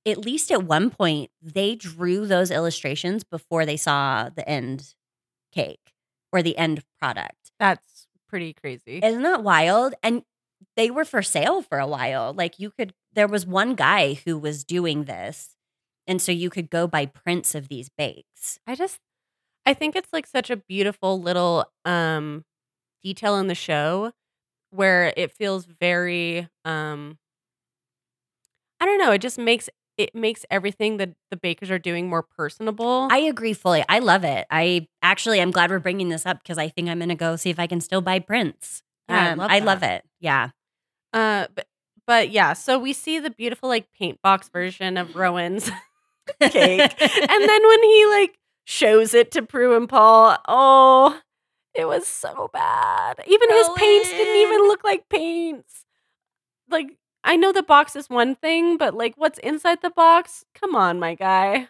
at least at one point they drew those illustrations before they saw the end cake or the end product. That's pretty crazy. isn't that wild? And they were for sale for a while. Like you could there was one guy who was doing this and so you could go buy prints of these bakes. I just I think it's like such a beautiful little um detail in the show where it feels very um I don't know, it just makes it makes everything that the bakers are doing more personable. i agree fully i love it i actually i'm glad we're bringing this up because i think i'm gonna go see if i can still buy prints Yeah, I Um, love I love it yeah Uh, but but yeah, so we see the beautiful like paint box version of Rowan's [LAUGHS] cake, [LAUGHS] and then when he like shows it to Prue and Paul, oh, it was so bad. Even his paints didn't even look like paints. Like I know the box is one thing, but like what's inside the box? Come on, my guy.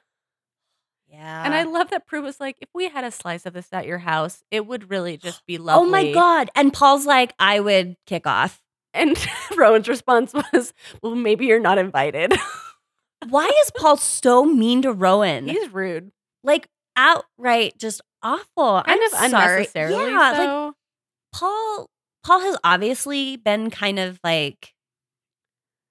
yeah. And I love that Prue was like, if we had a slice of this at your house, it would really [GASPS] just be lovely. oh my god! And Paul's like, I would kick off. And [LAUGHS] Rowan's response was, well, maybe you're not invited. Why is Paul so mean to Rowan? He's rude. like outright just awful. Kind I'm of sorry. unnecessarily Yeah, like. Paul. Paul has obviously been kind of like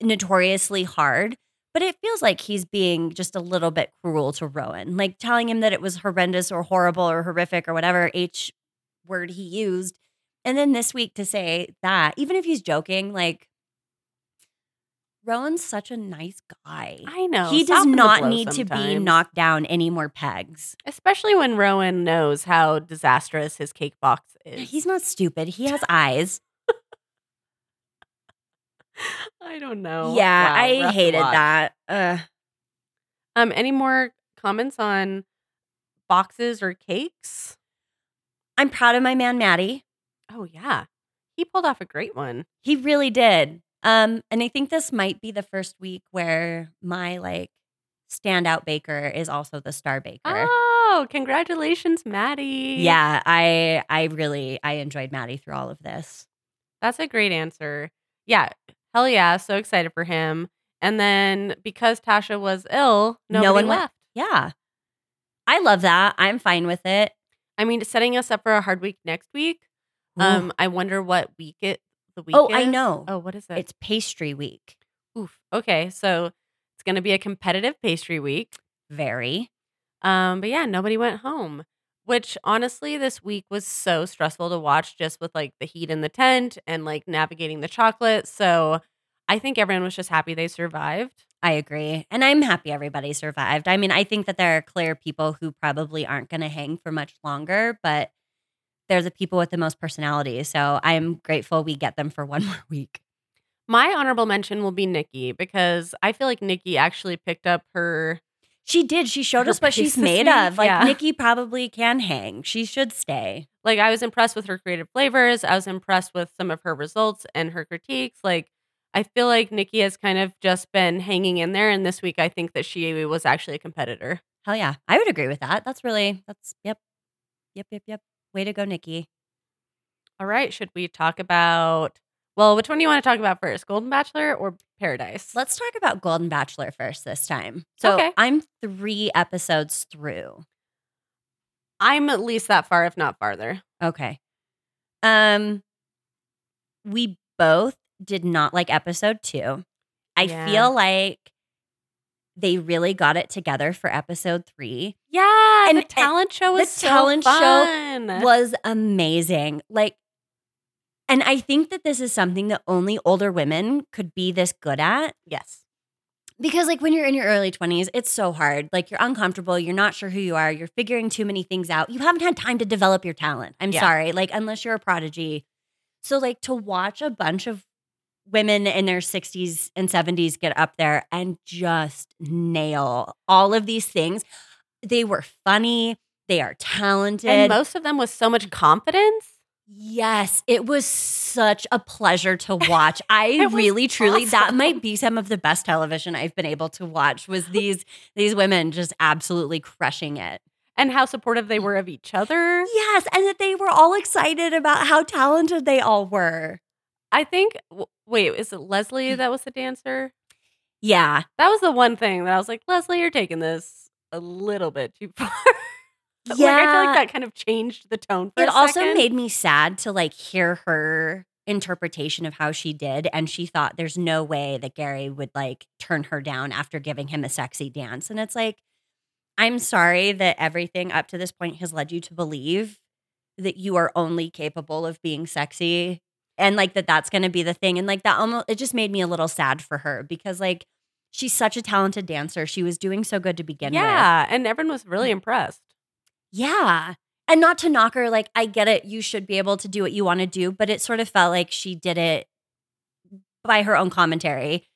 notoriously hard, but it feels like he's being just a little bit cruel to Rowan, like telling him that it was horrendous or horrible or horrific or whatever H word he used. And then this week to say that, even if he's joking, like Rowan's such a nice guy. I know. he does not need to be knocked down any more pegs. Especially when Rowan knows how disastrous his cake box is. He's not stupid. He has [LAUGHS] eyes. I don't know. yeah, Wow, I hated that. Ugh. Um, any more comments on boxes or cakes? I'm proud of my man Matty. Oh yeah. He pulled off a great one. He really did. Um, and I think this might be the first week where my like standout baker is also the star baker. Oh, congratulations, Matty. Yeah, I I really I enjoyed Matty through all of this. That's a great answer. Yeah. Hell yeah. So excited for him. And then because Tasha was ill, No one went- left. Yeah. I love that. I'm fine with it. I mean, setting us up for a hard week next week. Ooh. Um, I wonder what week it the week Oh, I know. Oh, what is it? it's pastry week. Oof. Okay, so it's gonna be a competitive pastry week. Very. Um, but yeah, nobody went home. Which honestly, this week was so stressful to watch just with like the heat in the tent and like navigating the chocolate. So I think everyone was just happy they survived. I agree. And I'm happy everybody survived. I mean, I think that there are clear people who probably aren't going to hang for much longer, but they're the people with the most personality. So I'm grateful we get them for [LAUGHS] one more week. My honorable mention will be Nicky because I feel like Nicky actually picked up her She did. She showed us what she's made of. Like Yeah. Nicky probably can hang. She should stay. Like I was impressed with her creative flavors. I was impressed with some of her results and her critiques. Like I feel like Nicky has kind of just been hanging in there, and this week I think that she was actually a competitor. Hell yeah. I would agree with that. That's really that's yep. Yep, yep, yep. Way to go, Nicky. All right, should we talk about? Well, which one do you want to talk about first, Golden Bachelor or Paradise? Let's talk about Golden Bachelor first this time. So Okay. I'm three episodes through. I'm at least that far, if not farther. Okay. Um we both did not like episode 2. I Yeah. feel like they really got it together for episode 3. Yeah, And- the talent show the was so talent show. Was amazing. Like and I think that this is something that only older women could be this good at yes, because like when you're in your early 20s it's so hard like you're uncomfortable you're not sure who you are you're figuring too many things out you haven't had time to develop your talent i'm Yeah. sorry like unless you're a prodigy so like to watch a bunch of women in their 60s and 70s get up there and just nail all of these things they were funny they are talented and most of them with so much confidence. Yes, it was such a pleasure to [LAUGHS] watch. I really truly that might be some of the best television I've been able to watch was [LAUGHS] these these women just absolutely crushing it. and how supportive they were of each other. Yes, and that they were all excited about how talented they all were. I think. w- Wait, is it Leslie that was the dancer? Yeah. That was the one thing that I was like, Leslie, you're taking this a little bit too [LAUGHS] far. Yeah. like I feel like that kind of changed the tone. For it also second. made me sad to like hear her interpretation of how she did and she thought there's no way that Gerry would like turn her down after giving him a sexy dance and it's like I'm sorry that everything up to this point has led you to believe that you are only capable of being sexy and like that that's going to be the thing and like that almost it just made me a little sad for her because like she's such a talented dancer she was doing so good to begin with yeah, and everyone was really impressed. yeah. And not to knock her, like, I get it. You should be able to do what you want to do. But it sort of felt like she did it by her own commentary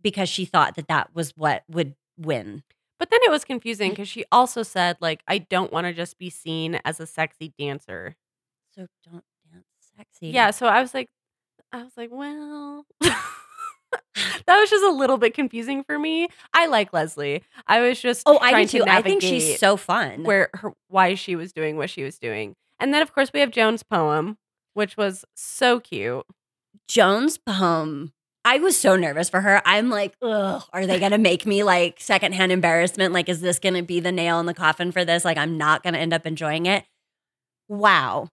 because she thought that that was what would win. But then it was confusing mm. because she also said, like, I don't want to just be seen as a sexy dancer. So don't Yeah, so I was like, I was like, well, [LAUGHS] [LAUGHS] that was just a little bit confusing for me. I like Leslie. I was just Oh, I do to too. I think she's so fun. where her why she was doing what she was doing, and then of course we have Joan's poem, which was so cute. Joan's poem. I was so nervous for her. I'm like, ugh, are they gonna make me like secondhand embarrassment? Like, is this gonna be the nail in the coffin for this? Like, I'm not gonna end up enjoying it. Wow.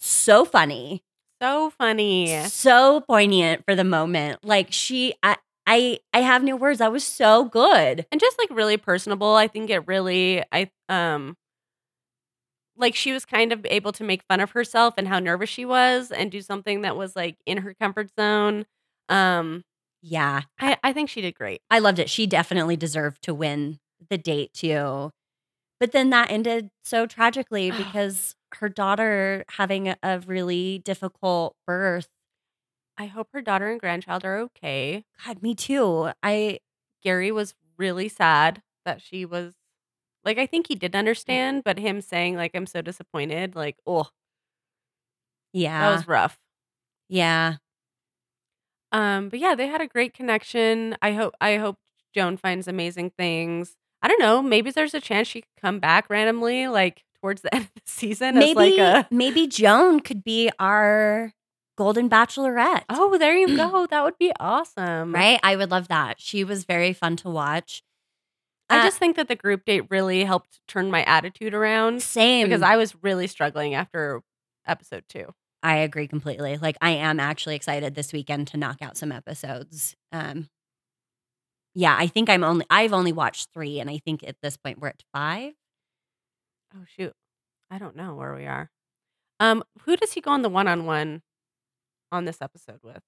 So funny. So funny. so poignant for the moment. Like she, I, I, I have no words. That was so good. and just like really personable i think it really i um like she was kind of able to make fun of herself and how nervous she was and do something that was like in her comfort zone um Yeah, i i think she did great I loved it. She definitely deserved to win the date too. But then that ended so tragically because her daughter having a, really difficult birth. i hope her daughter and grandchild are okay God, me too. I Gerry was really sad that she was like i think he did understand but him saying like i'm so disappointed like oh yeah, that was rough yeah. Um, but yeah, they had a great connection. I hope I hope Joan finds amazing things. I don't know. Maybe there's a chance she could come back randomly, like towards the [LAUGHS] end of the season. as Maybe like a maybe Joan could be our golden bachelorette. oh, there you go. [CLEARS THROAT] That would be awesome, Right? I would love that. She was very fun to watch. I Uh, just think that the group date really helped turn my attitude around Same. because I was really struggling after episode two. I agree completely. Like I am actually excited this weekend to knock out some episodes. Um yeah, I think I'm only I've only watched 3 and I think at this point we're at 5. Oh shoot, I don't know where we are. Um, who does he go on the one on one on this episode with?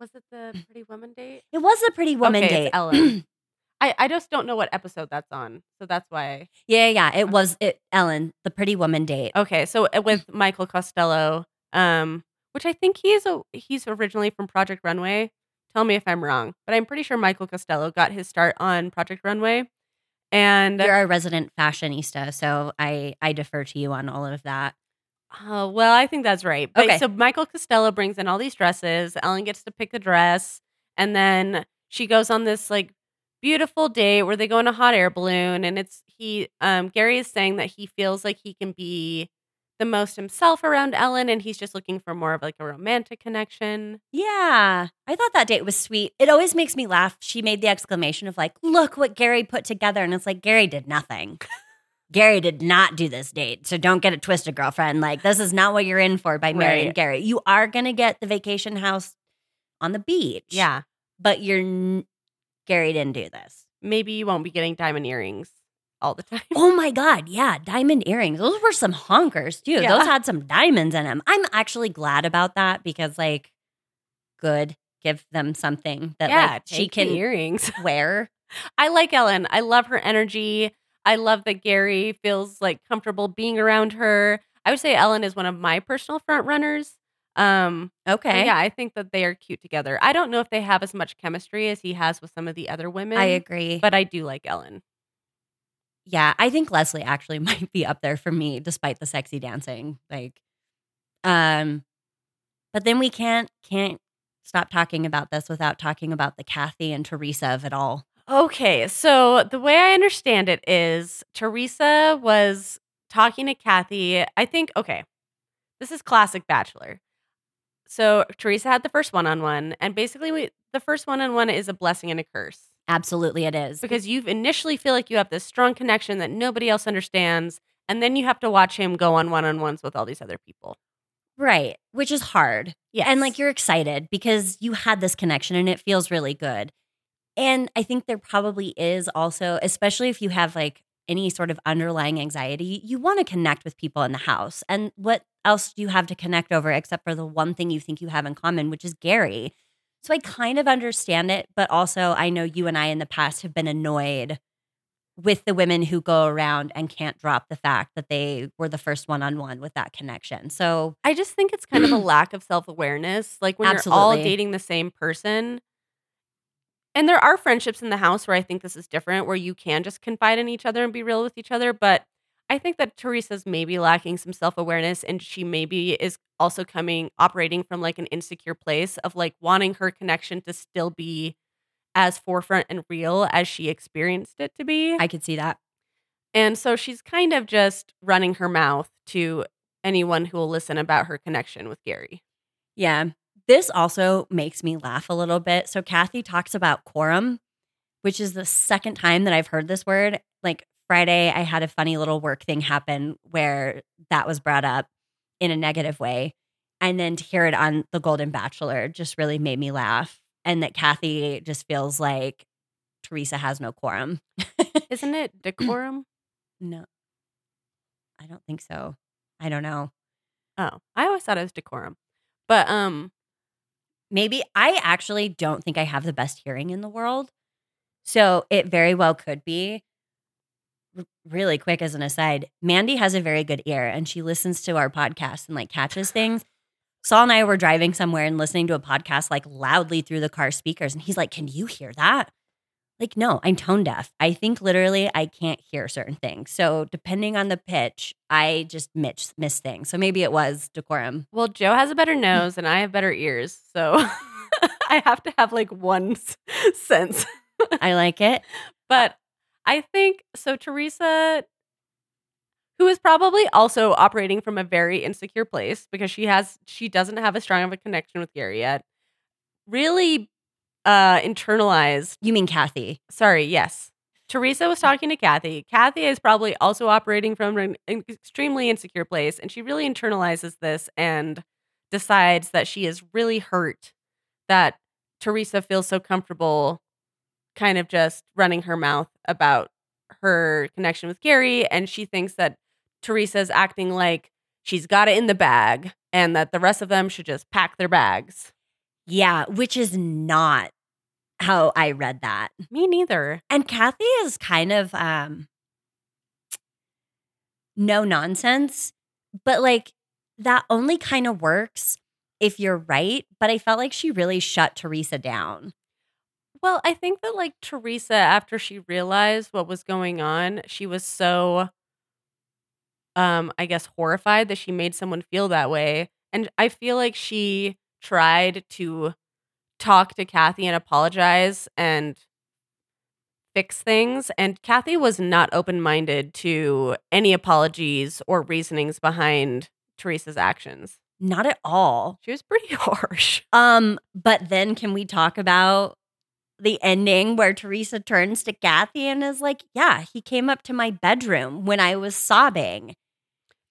Was it the Pretty Woman date? It was a pretty woman Okay, date. Ellen. [CLEARS THROAT] I, I just don't know what episode that's on. So that's why. yeah, yeah, it was it Ellen, the pretty woman date. Okay, so uh, with Michael Costello, um, which I think he's a he's originally from Project Runway. Tell me if I'm wrong, but I'm pretty sure Michael Costello got his start on Project Runway, And You're a resident fashionista, so I I defer to you on all of that. Oh, well, I think that's right. But Okay. so Michael Costello brings in all these dresses. Ellen gets to pick a dress. And then she goes on this like beautiful date where they go in a hot air balloon. And it's he, um, Gerry is saying that he feels like he can be the most himself around Ellen and he's just looking for more of like a romantic connection. Yeah, I thought that date was sweet. It always makes me laugh. She made the exclamation of like, "Look what Gerry put together," and it's like Gerry did nothing. Gerry did not do this date, so don't get it twisted, girlfriend. Like this is not what you're in for by marrying Right. Gerry. You are gonna get the vacation house on the beach, Yeah. but you're n- Gerry didn't do this. Maybe you won't be getting diamond earrings all the time. Oh my god, yeah, diamond earrings. Those were some honkers too. Yeah. Those had some diamonds in them. I'm actually glad about that because like, good, give them something that yeah, like she can earrings. [LAUGHS] wear. I like Ellen. I love her energy. I love that Gerry feels like comfortable being around her. I would say Ellen is one of my personal front runners. Um, Okay. yeah, I think that they are cute together. I don't know if they have as much chemistry as he has with some of the other women. I agree. but I do like Ellen. Yeah, I think Leslie actually [LAUGHS] might be up there for me despite the sexy dancing. Like um but then we can't can't stop talking about this without talking about the Kathy and Theresa of it all. Okay, so the way I understand it is Theresa was talking to Kathy. I think, okay, this is classic Bachelor. So Theresa had the first one on one, and basically, we, the first one on one is a blessing and a curse Absolutely it is. because you initially feel like you have this strong connection that nobody else understands, and then you have to watch him go on one on ones with all these other people. Right, which is hard. Yes. And like you're excited because you had this connection and it feels really good. And I think there probably is also, especially if you have like any sort of underlying anxiety, you want to connect with people in the house. And what else do you have to connect over except for the one thing you think you have in common, which is Gerry? So I kind of understand it, but also I know you and I in the past have been annoyed with the women who go around and can't drop the fact that they were the first one on one with that connection. So I just think it's kind of a [CLEARS THROAT] lack of self awareness. Like when you're all dating the same person. And there are friendships in the house where I think this is different, where you can just confide in each other and be real with each other. But I think that Theresa's maybe lacking some self awareness and she maybe is also coming, operating from like an insecure place of like wanting her connection to still be as forefront and real as she experienced it to be. I could see that. And so she's kind of just running her mouth to anyone who will listen about her connection with Gerry. Yeah. This also makes me laugh a little bit. So Kathy talks about quorum, which is the second time that I've heard this word. Like Friday, I had a funny little work thing happen where that was brought up in a negative way. And then to hear it on The Golden Bachelor just really made me laugh. And that Kathy just feels like Theresa has no quorum. Isn't it [LAUGHS] decorum? No, I don't think so. I don't know. oh, I always thought it was decorum. But um Maybe I actually don't think I have the best hearing in the world. So it very well could be. Really quick as an aside, Mandy has a very good ear and she listens to our podcast and like catches things. Saul and I were driving somewhere and listening to a podcast like loudly through the car speakers. And he's like, Can you hear that? Like, no, I'm tone deaf. I think literally I can't hear certain things. So depending on the pitch, I just miss, miss things. So maybe it was decorum. well, Joe has a better [LAUGHS] nose and I have better ears. So [LAUGHS] I have to have like one sense. I like it. But I think so Theresa who is probably also operating from a very insecure place because she has she doesn't have as strong of a connection with Gerry yet. Really uh internalized You mean Kathy? sorry, yes. Theresa was talking to Kathy. Kathy is probably also operating from an extremely insecure place, and she really internalizes this and decides that she is really hurt that Theresa feels so comfortable kind of just running her mouth about her connection with Gerry. And she thinks that Theresa is acting like she's got it in the bag and that the rest of them should just pack their bags. Yeah, which is not how I read that. Me neither. And Kathy is kind of um no nonsense, but like that only kind of works if you're right, but I felt like she really shut Theresa down. Well, I think that like Theresa, after she realized what was going on, she was so, um, I guess, horrified that she made someone feel that way. And I feel like she tried to talk to Kathy and apologize and fix things. And Kathy was not open minded to any apologies or reasonings behind Theresa's actions. Not at all. She was pretty [LAUGHS] harsh. Um, but then can we talk about the ending where Theresa turns to Kathy and is like, Yeah, he came up to my bedroom when I was sobbing.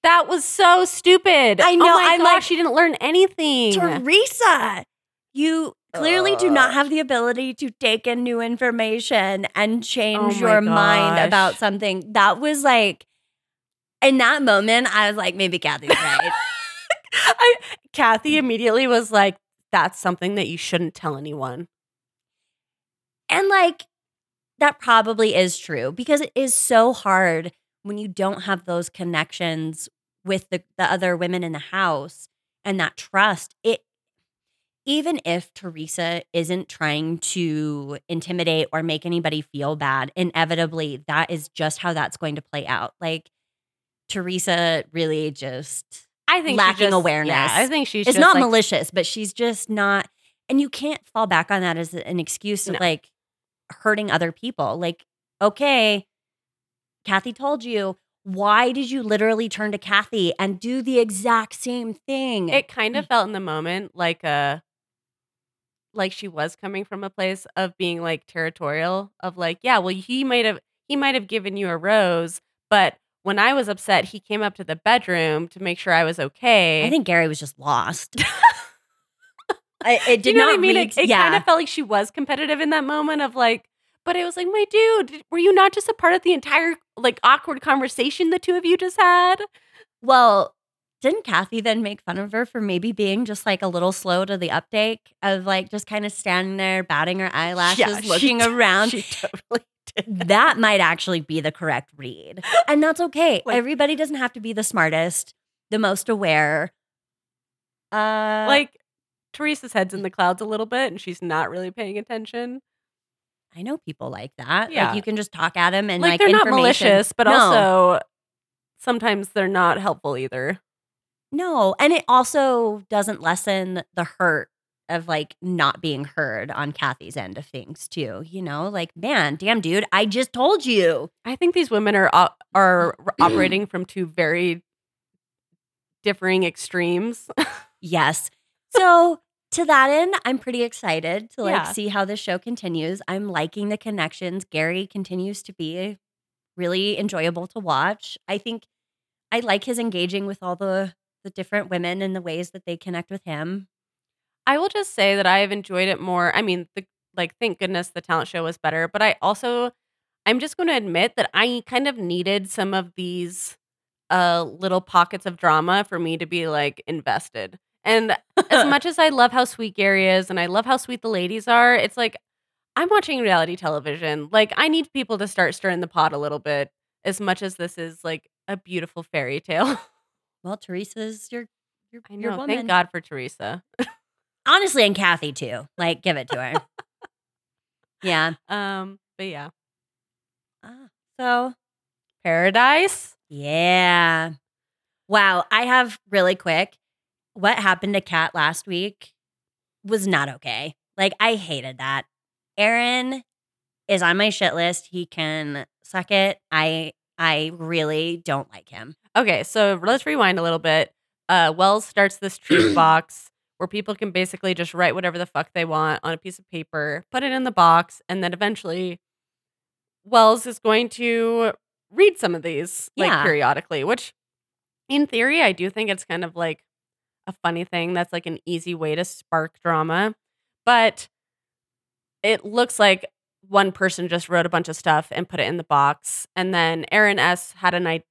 That was so stupid. I oh know, Oh my I'm gosh, like- she didn't learn anything. Theresa, you clearly do not have the ability to take in new information and oh change Oh your mind about something. That was like, in that moment, I was like, maybe Kathy's [LAUGHS] right. I, Kathy immediately was like, "That's something that you shouldn't tell anyone." And like, that probably is true because it is so hard when you don't have those connections with the, the other women in the house and that trust. It even if Theresa isn't trying to intimidate or make anybody feel bad, inevitably that is just how that's going to play out. Like Theresa really just I think Lacking just- awareness. Yeah, I think she's it's just not like, malicious, but she's just not and you can't fall back on that as an excuse of No. like hurting other people. Like, okay, Kathy told you. Why did you literally turn to Kathy and do the exact same thing? It kind of mm. felt in the moment like a like she was coming from a place of being like territorial of like, yeah, well he might have he might have given you a rose, but when I was upset, he came up to the bedroom to make sure I was okay. I think Gerry was just lost. [LAUGHS] I, it did you know not what I mean? read- It, it yeah. kind of felt like she was competitive in that moment of like, but it was like, my dude, were you not just a part of the entire like awkward conversation the two of you just had? Well, didn't Kathy then make fun of her for maybe being just like a little slow to the uptake of like just kind of standing there, batting her eyelashes, Yeah, she looking t- around? She totally [LAUGHS] did. that might actually be the correct read. And that's okay. [LAUGHS] Like- Everybody doesn't have to be the smartest, the most aware. Uh Like Theresa's head's in the clouds a little bit, and she's not really paying attention. I know people like that. Yeah. Like you can just talk at them and like, like, they're not malicious, but No. also sometimes they're not helpful either. No, and it also doesn't lessen the hurt of like not being heard on Kathy's end of things too. You know, like man, damn dude, I just told you. I think these women are op- mm. are operating from two very differing extremes. [LAUGHS] Yes. So to that end, I'm pretty excited to like Yeah. see how this show continues. I'm liking the connections. Gerry continues to be really enjoyable to watch. I think I like his engaging with all the the different women and the ways that they connect with him. I will just say that I have enjoyed it more. I mean, the like thank goodness the talent show was better, but I also I'm just going to admit that I kind of needed some of these uh little pockets of drama for me to be like invested. And as [LAUGHS] much as I love how sweet Gerry is and I love how sweet the ladies are, it's like I'm watching reality television. Like I need people to start stirring the pot a little bit as much as this is like a beautiful fairy tale. Well, Theresa's your your, I your know. woman. Thank God for Teresa. Honestly, and Kathy too. Like, give it to her. yeah. [LAUGHS] Um, but yeah. Ah, so Paradise. Yeah. Wow. I have really quick. What happened to Kat last week was not okay. Like, I hated that. Aaron is on my shit list. He can suck it. I I really don't like him. Okay, so let's rewind a little bit. Uh, Wells starts this truth [CLEARS THROAT] box where people can basically just write whatever the fuck they want on a piece of paper, put it in the box, and then eventually Wells is going to read some of these like Yeah. periodically, which in theory, I do think it's kind of like a funny thing that's like an easy way to spark drama. But it looks like one person just wrote a bunch of stuff and put it in the box. And then Aaron S had an idea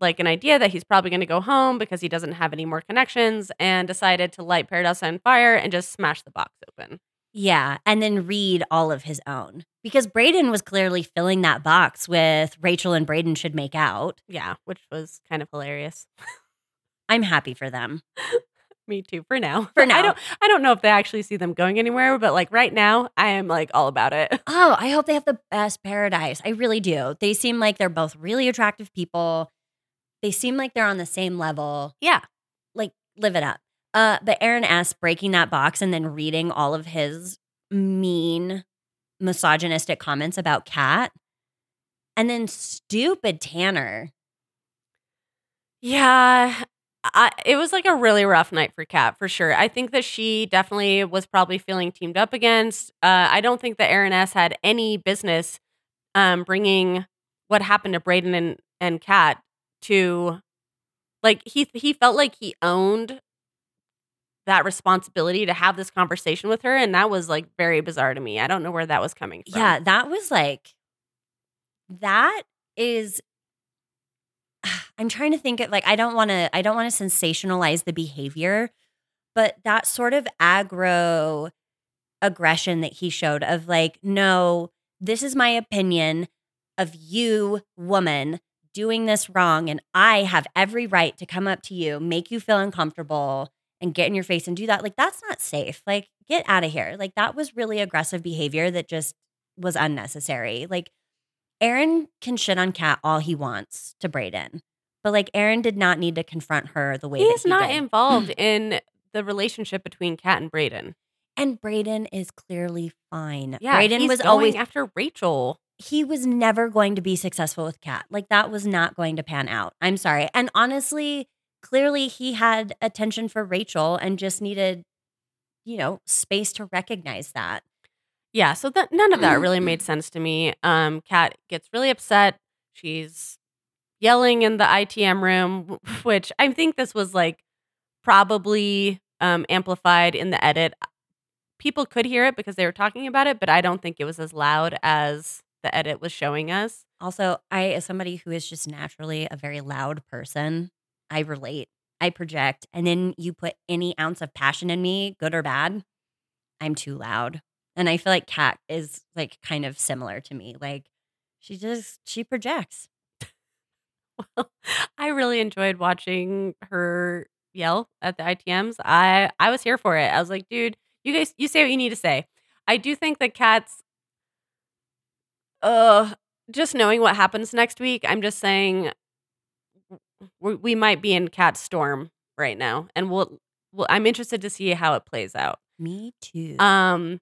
like an idea that he's probably going to go home because he doesn't have any more connections and decided to light Paradise on fire and just smash the box open. Yeah. And then read all of his own. Because Brayden was clearly filling that box with Rachel and Brayden should make out. Yeah, which was kind of hilarious. [LAUGHS] I'm happy for them. Me too. For now. For now. [LAUGHS] I don't. I don't know if they actually see them going anywhere, but like right now, I am like all about it. [LAUGHS] Oh, I hope they have the best paradise. I really do. They seem like they're both really attractive people. They seem like they're on the same level. Yeah. Like, live it up. Uh, but Aaron S. breaking that box and then reading all of his mean, misogynistic comments about Kat. And then stupid Tanner. Yeah. I, it was like a really rough night for Kat for sure. I think that she definitely was probably feeling teamed up against. Uh, I don't think that Aaron S had any business um, bringing what happened to Brayden and and Kat to like he he felt like he owned that responsibility to have this conversation with her, and that was like very bizarre to me. I don't know where that was coming from. Yeah, that was like, that is. I'm trying to think of like I don't want to I don't want to sensationalize the behavior, but that sort of aggro aggression that he showed of like, no, this is my opinion of you, woman, doing this wrong, and I have every right to come up to you, make you feel uncomfortable, and get in your face and do that. Like that's not safe. Like get out of here. Like that was really aggressive behavior that just was unnecessary. Like Aaron can shit on Kat all he wants to Brayden. But like Aaron did not need to confront her the way he is he not did. involved [CLEARS THROAT] in the relationship between Kat and Brayden. and Brayden is clearly fine. Yeah, Brayden he's was going always after Rachel. he was never going to be successful with Kat. Like that was not going to pan out. I'm sorry. And honestly, clearly he had attention for Rachel and just needed, you know, space to recognize that. Yeah, so that none of that really made [CLEARS THROAT] sense to me. Um, Kat gets really upset. She's yelling in the ITM room, [LAUGHS] which I think this was like probably um, amplified in the edit. People could hear it because they were talking about it, but I don't think it was as loud as the edit was showing us. Also, I as somebody who is just naturally a very loud person, I relate. I project. And then you put any ounce of passion in me, good or bad, I'm too loud. And I feel like Kat is like kind of similar to me. Like she just she projects. [LAUGHS] I really enjoyed watching her yell at the ITMs. I I was here for it. I was like, dude, you guys, you say what you need to say. I do think that Kat's. uh, just knowing what happens next week. I'm just saying, we, we might be in Kat storm right now, and we'll, we'll. I'm interested to see how it plays out. Me too. Um,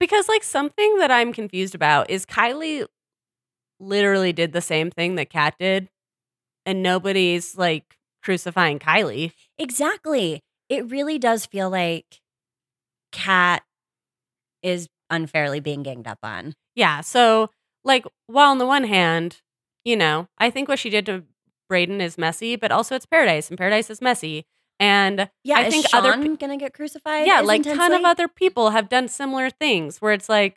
because like something that I'm confused about is Kylie literally did the same thing that Kat did, and nobody's like crucifying Kylie. exactly. It really does feel like Kat is unfairly being ganged up on. Yeah. So like while on the one hand, you know, I think what she did to Brayden is messy, but also it's paradise, and paradise is messy. And Yeah, I is think Sean other pe- gonna get crucified? yeah, like like ton of other people have done similar things where it's like,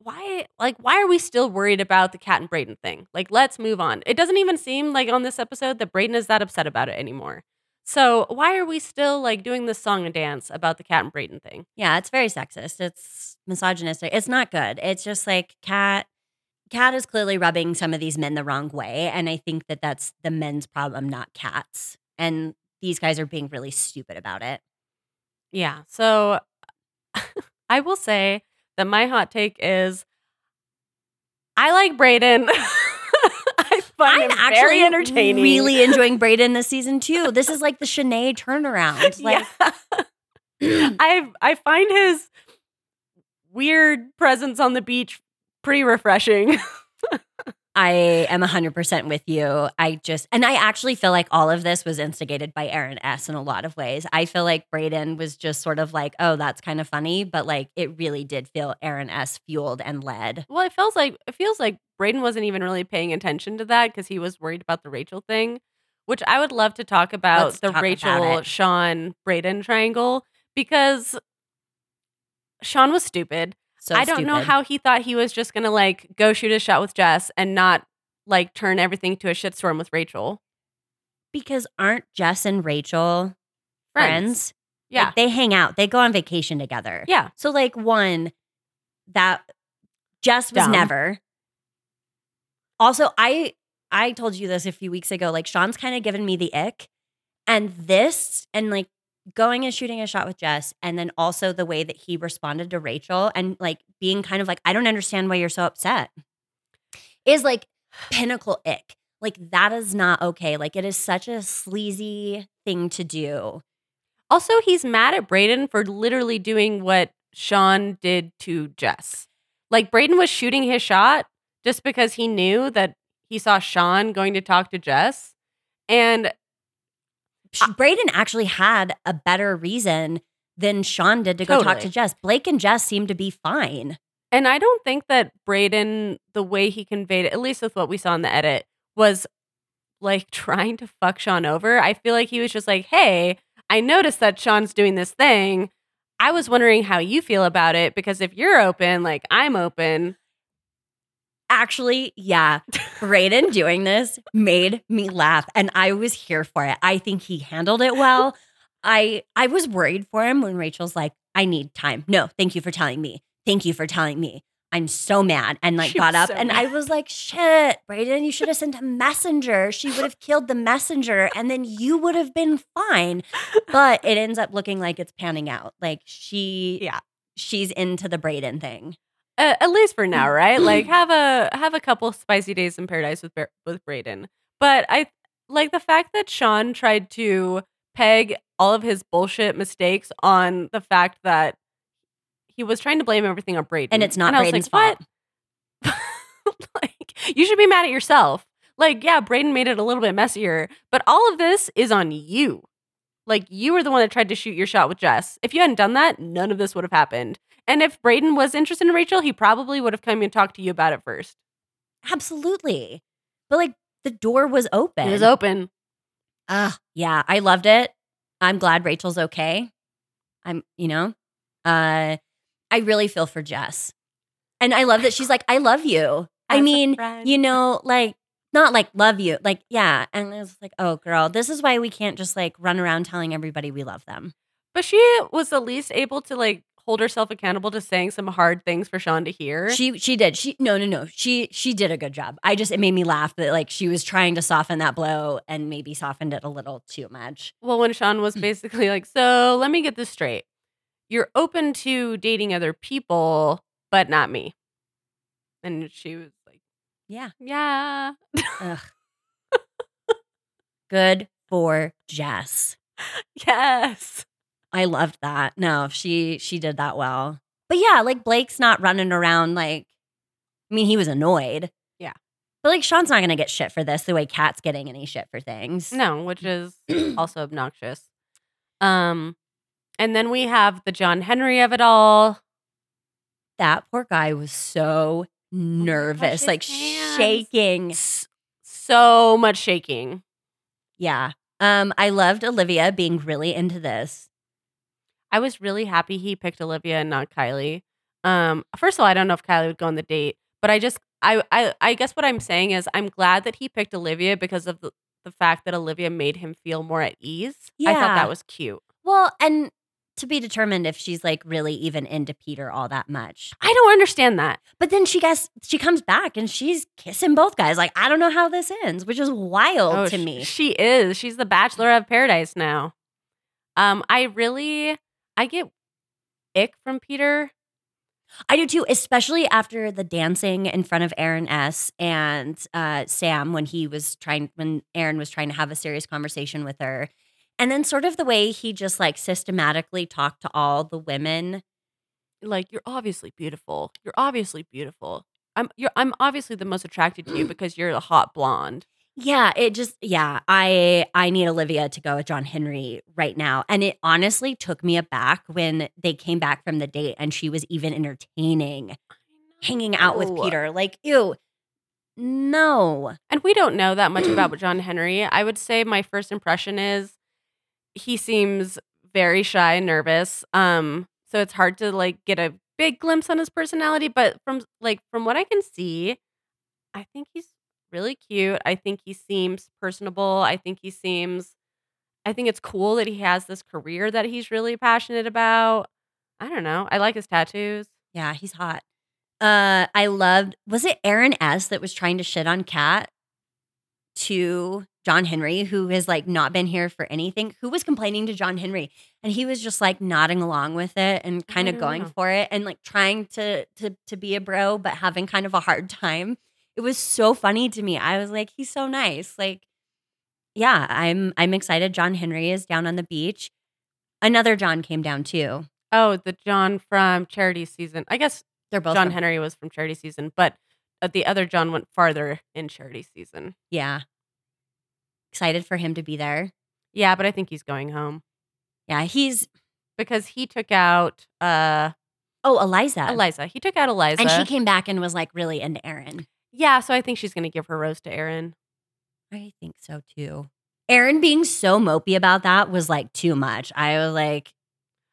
why like why are we still worried about the Kat and Brayden thing? Like, let's move on. It doesn't even seem like on this episode that Brayden is that upset about it anymore. So why are we still like doing this song and dance about the Kat and Brayden thing? Yeah, it's very sexist. It's misogynistic. It's not good. It's just like Kat Kat is clearly rubbing some of these men the wrong way, and I think that that's the men's problem, not Kat's. And these guys are being really stupid about it. Yeah. So [LAUGHS] I will say that my hot take is I like Brayden. [LAUGHS] I find I'm him actually very entertaining. really [LAUGHS] enjoying Brayden this season too. This is like the Shanae turnaround. [LAUGHS] Like, yeah. [CLEARS THROAT] I I find his weird presence on the beach pretty refreshing. I am 100% with you. I just, and I actually feel like all of this was instigated by Aaron S. in a lot of ways. I feel like Brayden was just sort of like, oh, that's kind of funny, but like it really did feel Aaron S. fueled and led. well, it feels like it feels like Brayden wasn't even really paying attention to that because he was worried about the Rachel thing, which I would love to talk about Let's the talk Rachel. Sean Brayden triangle because Sean was stupid. So I don't know how he thought he was just gonna like go shoot a shot with Jess and not like turn everything to a shitstorm with Rachel. Because aren't Jess and Rachel friends? Yeah. Like, they hang out, they go on vacation together. yeah. So, like, one, that Jess was Dumb. never. Also, I I told you this a few weeks ago. Like, Sean's kind of given me the ick, and this, and like going and shooting a shot with Jess, and then also the way that he responded to Rachel and like being kind of like, I don't understand why you're so upset, is like pinnacle ick. Like that is not okay. Like it is such a sleazy thing to do. Also, he's mad at Brayden for literally doing what Sean did to Jess. Like Brayden was shooting his shot just because he knew that he saw Sean going to talk to Jess. And Sh- ah Brayden actually had a better reason than Sean did to go talk to Jess. Blake and Jess seemed to be fine. and I don't think that Brayden, the way he conveyed it, at least with what we saw in the edit, was like [LAUGHS] trying to fuck Sean over. I feel like he was just like, hey, I noticed that Sean's doing this thing. I was wondering how you feel about it because if you're open, like I'm open. Actually, yeah, Brayden [LAUGHS] doing this made me laugh and I was here for it. I think he handled it well. I I was worried for him when Rachel's like, "I need time." No, thank you for telling me. Thank you for telling me. I'm so mad and like She got up so and I was like, "Shit, Brayden, you should have sent a messenger. She would have killed the messenger and then you would have been fine." But it ends up looking like it's panning out. Like she Yeah. she's into the Brayden thing. Uh, at least for now, right? [LAUGHS] Like have a have a couple spicy days in paradise with with Brayden. But I like the fact that Sean tried to peg all of his bullshit mistakes on the fact that he was trying to blame everything on Brayden, And it's not was Brayden's like, what? [LAUGHS] like you should be mad at yourself. Like yeah, Brayden made it a little bit messier, but all of this is on you. Like you were the one that tried to shoot your shot with Jess. If you hadn't done that, none of this would have happened. And if Brayden was interested in Rachel, he probably would have come and talked to you about it first. Absolutely. But like the door was open. It was open. Ah, yeah, I loved it. I'm glad Rachel's okay. I'm, you know, uh, I really feel for Jess. And I love that she's like, I love you. I As mean, you know, like, not like love you, like, yeah. And it's like, oh, girl, this is why we can't just like run around telling everybody we love them. But she was at least able to like hold herself accountable to saying some hard things for Sean to hear. She she did. She no no no. She she did a good job. I just it made me laugh that like she was trying to soften that blow and maybe softened it a little too much. well, when Sean was [CLEARS THROAT] basically like, "So let me get this straight. You're open to dating other people, but not me." And she was like, Yeah. "Yeah, Ugh. [LAUGHS] Good for Jess. yes." I loved that. No, she she did that well. But yeah, like Blake's not running around like I mean, he was annoyed. Yeah. But like Sean's not gonna get shit for this the way Kat's getting any shit for things. No, which is [CLEARS THROAT] also obnoxious. Um, and then we have the John Henry of it all. That poor guy was so nervous, his like hands. shaking. So much shaking. Yeah. Um, I loved Olivia being really into this. I was really happy he picked Olivia and not Kylie. Um, first of all, I don't know if Kylie would go on the date, but I just I I I guess what I'm saying is I'm glad that he picked Olivia because of the, the fact that Olivia made him feel more at ease. Yeah. I thought that was cute. Well, and to be determined if she's like really even into Peter all that much. I don't understand that. But then she gets she comes back and she's kissing both guys. Like, I don't know how this ends, which is wild Oh, to me. She is. She's the Bachelor of Paradise now. Um, I really I get ick from Peter. I do too, especially after the dancing in front of Aaron S. and uh, Sam when he was trying, when Aaron was trying to have a serious conversation with her. And then sort of the way he just like systematically talked to all the women. Like, you're obviously beautiful. You're obviously beautiful. I'm you're I'm obviously the most attracted to you [CLEARS THROAT] because you're a hot blonde. Yeah, it just yeah, I I need Olivia to go with John Henry right now. And it honestly took me aback when they came back from the date and she was even entertaining hanging out with. Peter. Like, ew. No. And we don't know that much about [CLEARS THROAT] John Henry. I would say my first impression is he seems very shy and nervous. Um, so it's hard to like get a big glimpse on his personality. But from like from what I can see, I think he's really cute. I think he seems personable. I think he seems I think it's cool that he has this career that he's really passionate about. I don't know. I like his tattoos. Yeah, he's hot. Uh I loved was it Aaron S that was trying to shit on Kat to John Henry, who has like not been here for anything, who was complaining to John Henry, and he was just like nodding along with it and kind of going know. for it and like trying to to to be a bro, but having kind of a hard time. It was so funny to me. I was like, he's so nice. Like, yeah, I'm I'm excited. John Henry is down on the beach. Another John came down too. Oh, the John from Charity Season. I guess They're both John from- Henry was from Charity Season, but uh, the other John went farther in Charity Season. Yeah. Excited for him to be there. Yeah, but I think he's going home Yeah, he's because he took out uh oh Eliza. Eliza. He took out Eliza. And she came back and was like really into Aaron. Yeah, so I think she's going to give her rose to Aaron. I think so too. Aaron being so mopey about that was like too much. I was like,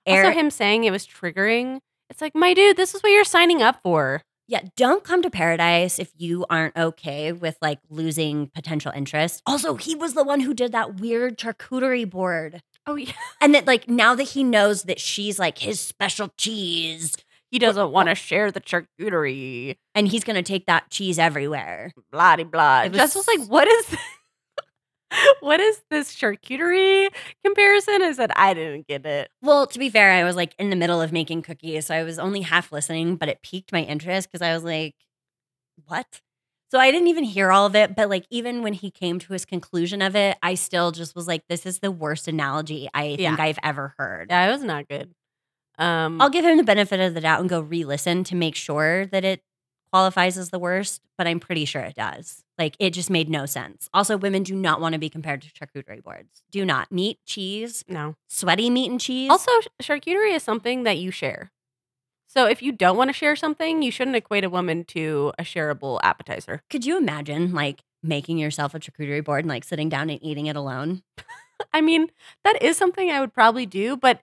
Aaron, Also, him saying it was triggering. It's like, my dude, this is what you're signing up for. yeah, don't come to paradise if you aren't okay with like losing potential interest. Also, he was the one who did that weird charcuterie board. Oh yeah, And that like now that he knows that she's like his special cheese he doesn't want to share the charcuterie. and he's going to take that cheese everywhere. Blah blah. It was- Jess was like, what is? [LAUGHS] what is this charcuterie comparison? I said I didn't get it. Well, to be fair, I was like in the middle of making cookies, so I was only half listening, but it piqued my interest because I was like, what? So I didn't even hear all of it, but like even when he came to his conclusion of it, I still just was like, this is the worst analogy I think I've ever heard. Yeah, it was not good. Um, I'll give him the benefit of the doubt and go re listen to make sure that it qualifies as the worst, but I'm pretty sure it does. Like it just made no sense. Also, women do not want to be compared to charcuterie boards. Do not. Meat, cheese, no. sweaty meat and cheese. Also, charcuterie is something that you share. So if you don't want to share something, you shouldn't equate a woman to a shareable appetizer. Could you imagine like making yourself a charcuterie board and like sitting down and eating it alone? [LAUGHS] I mean, that is something I would probably do, but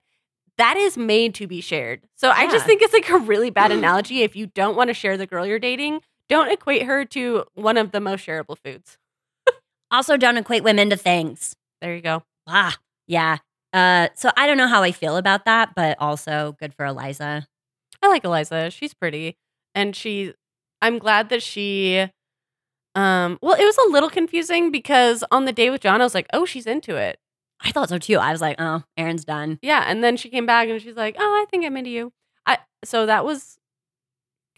that is made to be shared. So I just think it's like a really bad [CLEARS THROAT] analogy. If you don't want to share the girl you're dating, don't equate her to one of the most shareable foods. Also, don't equate women to things. There you go. Ah, yeah. Uh, so I don't know how I feel about that, but also good for Eliza. I like Eliza. She's pretty. And she I'm glad that she um well, it was a little confusing because on the day with John, I was like, oh, she's into it. I thought so too. I was like, oh, Aaron's done. Yeah, and then she came back and she's like, "Oh, I think I'm into you." I so that was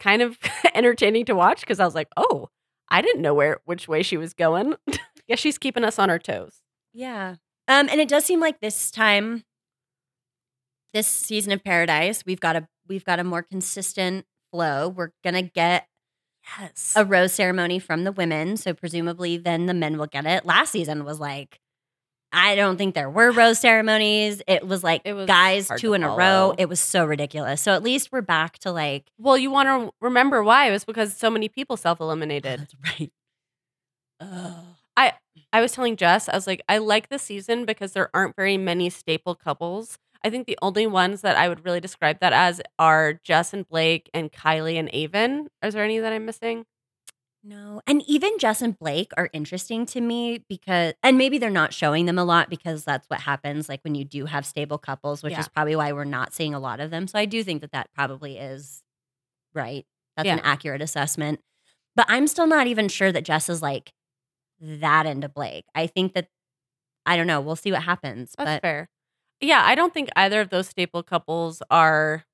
kind of [LAUGHS] entertaining to watch because I was like, "Oh, I didn't know where which way she was going." [LAUGHS] yeah, she's keeping us on our toes. Yeah. Um, and it does seem like this time, this season of Paradise, we've got a we've got a more consistent flow. We're gonna get Yes. a rose ceremony from the women, so presumably then the men will get it. Last season was like, I don't think there were rose ceremonies. It was like It was guys two in a row. It was so ridiculous. So at least we're back to like well, you want to remember why? It was because so many people self-eliminated. That's [LAUGHS] right. Oh. I was telling Jess, I was like, I like the season because there aren't very many staple couples. I think the only ones that I would really describe that as are Jess and Blake and Kylie and Aven. Is there any that I'm missing? No. And even Jess and Blake are interesting to me because, and maybe they're not showing them a lot because that's what happens like when you do have stable couples, which Yeah. is probably why we're not seeing a lot of them. So I do think that that probably is right. That's an accurate assessment. But I'm still not even sure that Jess is like that into Blake. I think that, I don't know. We'll see what happens. That's but fair. Yeah, I don't think either of those staple couples are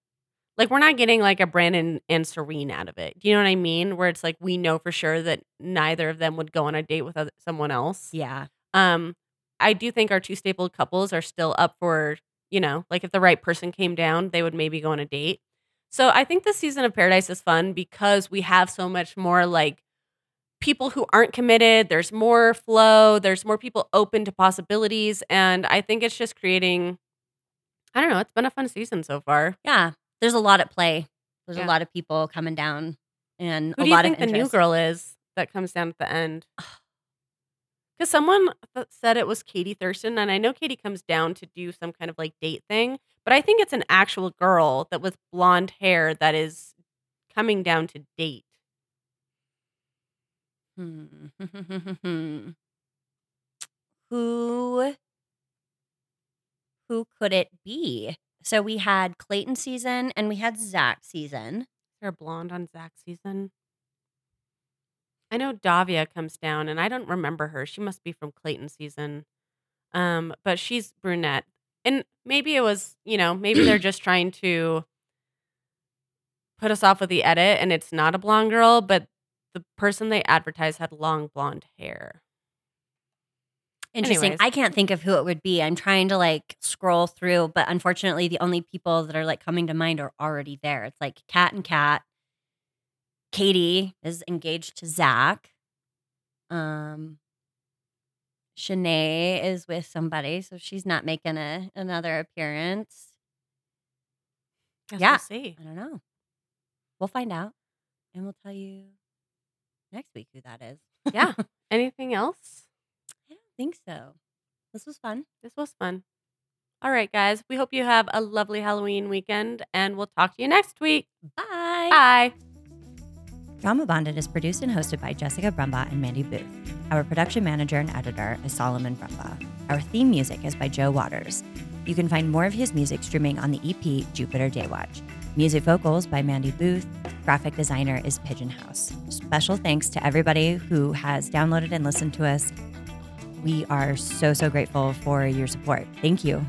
like we're not getting like a Brandon and Serene out of it. Do you know what I mean? Where it's like we know for sure that neither of them would go on a date with other, someone else. yeah. Um, I do think our two staple couples are still up for you know, like if the right person came down, they would maybe go on a date. So I think this season of Paradise is fun because we have so much more like people who aren't committed. There's more flow. There's more people open to possibilities, and I think it's just creating. I don't know. It's been a fun season so far. Yeah. There's a lot at play. There's Yeah. a lot of people coming down and Who a do you lot think of the new girl is that comes down at the end? Because someone said it was Katie Thurston, and I know Katie comes down to do some kind of like date thing, but I think it's an actual girl that with blonde hair that is coming down to date. Hmm. [LAUGHS] who who could it be? So we had Clayton season and we had Zach season. Is there a blonde on Zach season? I know Davia comes down, and I don't remember her. She must be from Clayton season. Um, but she's brunette, and maybe it was, you know, maybe they're [CLEARS THROAT] just trying to put us off with the edit, and it's not a blonde girl, but the person they advertised had long blonde hair. Interesting. Anyways. I can't think of who it would be. I'm trying to like scroll through, but unfortunately, the only people that are like coming to mind are already there. It's like Cat and Cat. Katie is engaged to Zach. Um, Shanae is with somebody, so she's not making a another appearance. Guess Yeah. we'll see. I don't know. We'll find out, and we'll tell you next week who that is. Yeah. [LAUGHS] Anything else? I don't think so. This was fun. This was fun. All right, guys. We hope you have a lovely Halloween weekend, and we'll talk to you next week. Bye. Bye. Drauma Bonded is produced and hosted by Jessica Brumbaugh and Mandy Booth. Our production manager and editor is Solomon Brumbaugh. Our theme music is by Joe Waters. You can find more of his music streaming on the EP Jupiter Daywatch. Music vocals by Mandy Booth. Graphic designer is Pigeon House. Special thanks to everybody who has downloaded and listened to us. We are so, so grateful for your support. Thank you.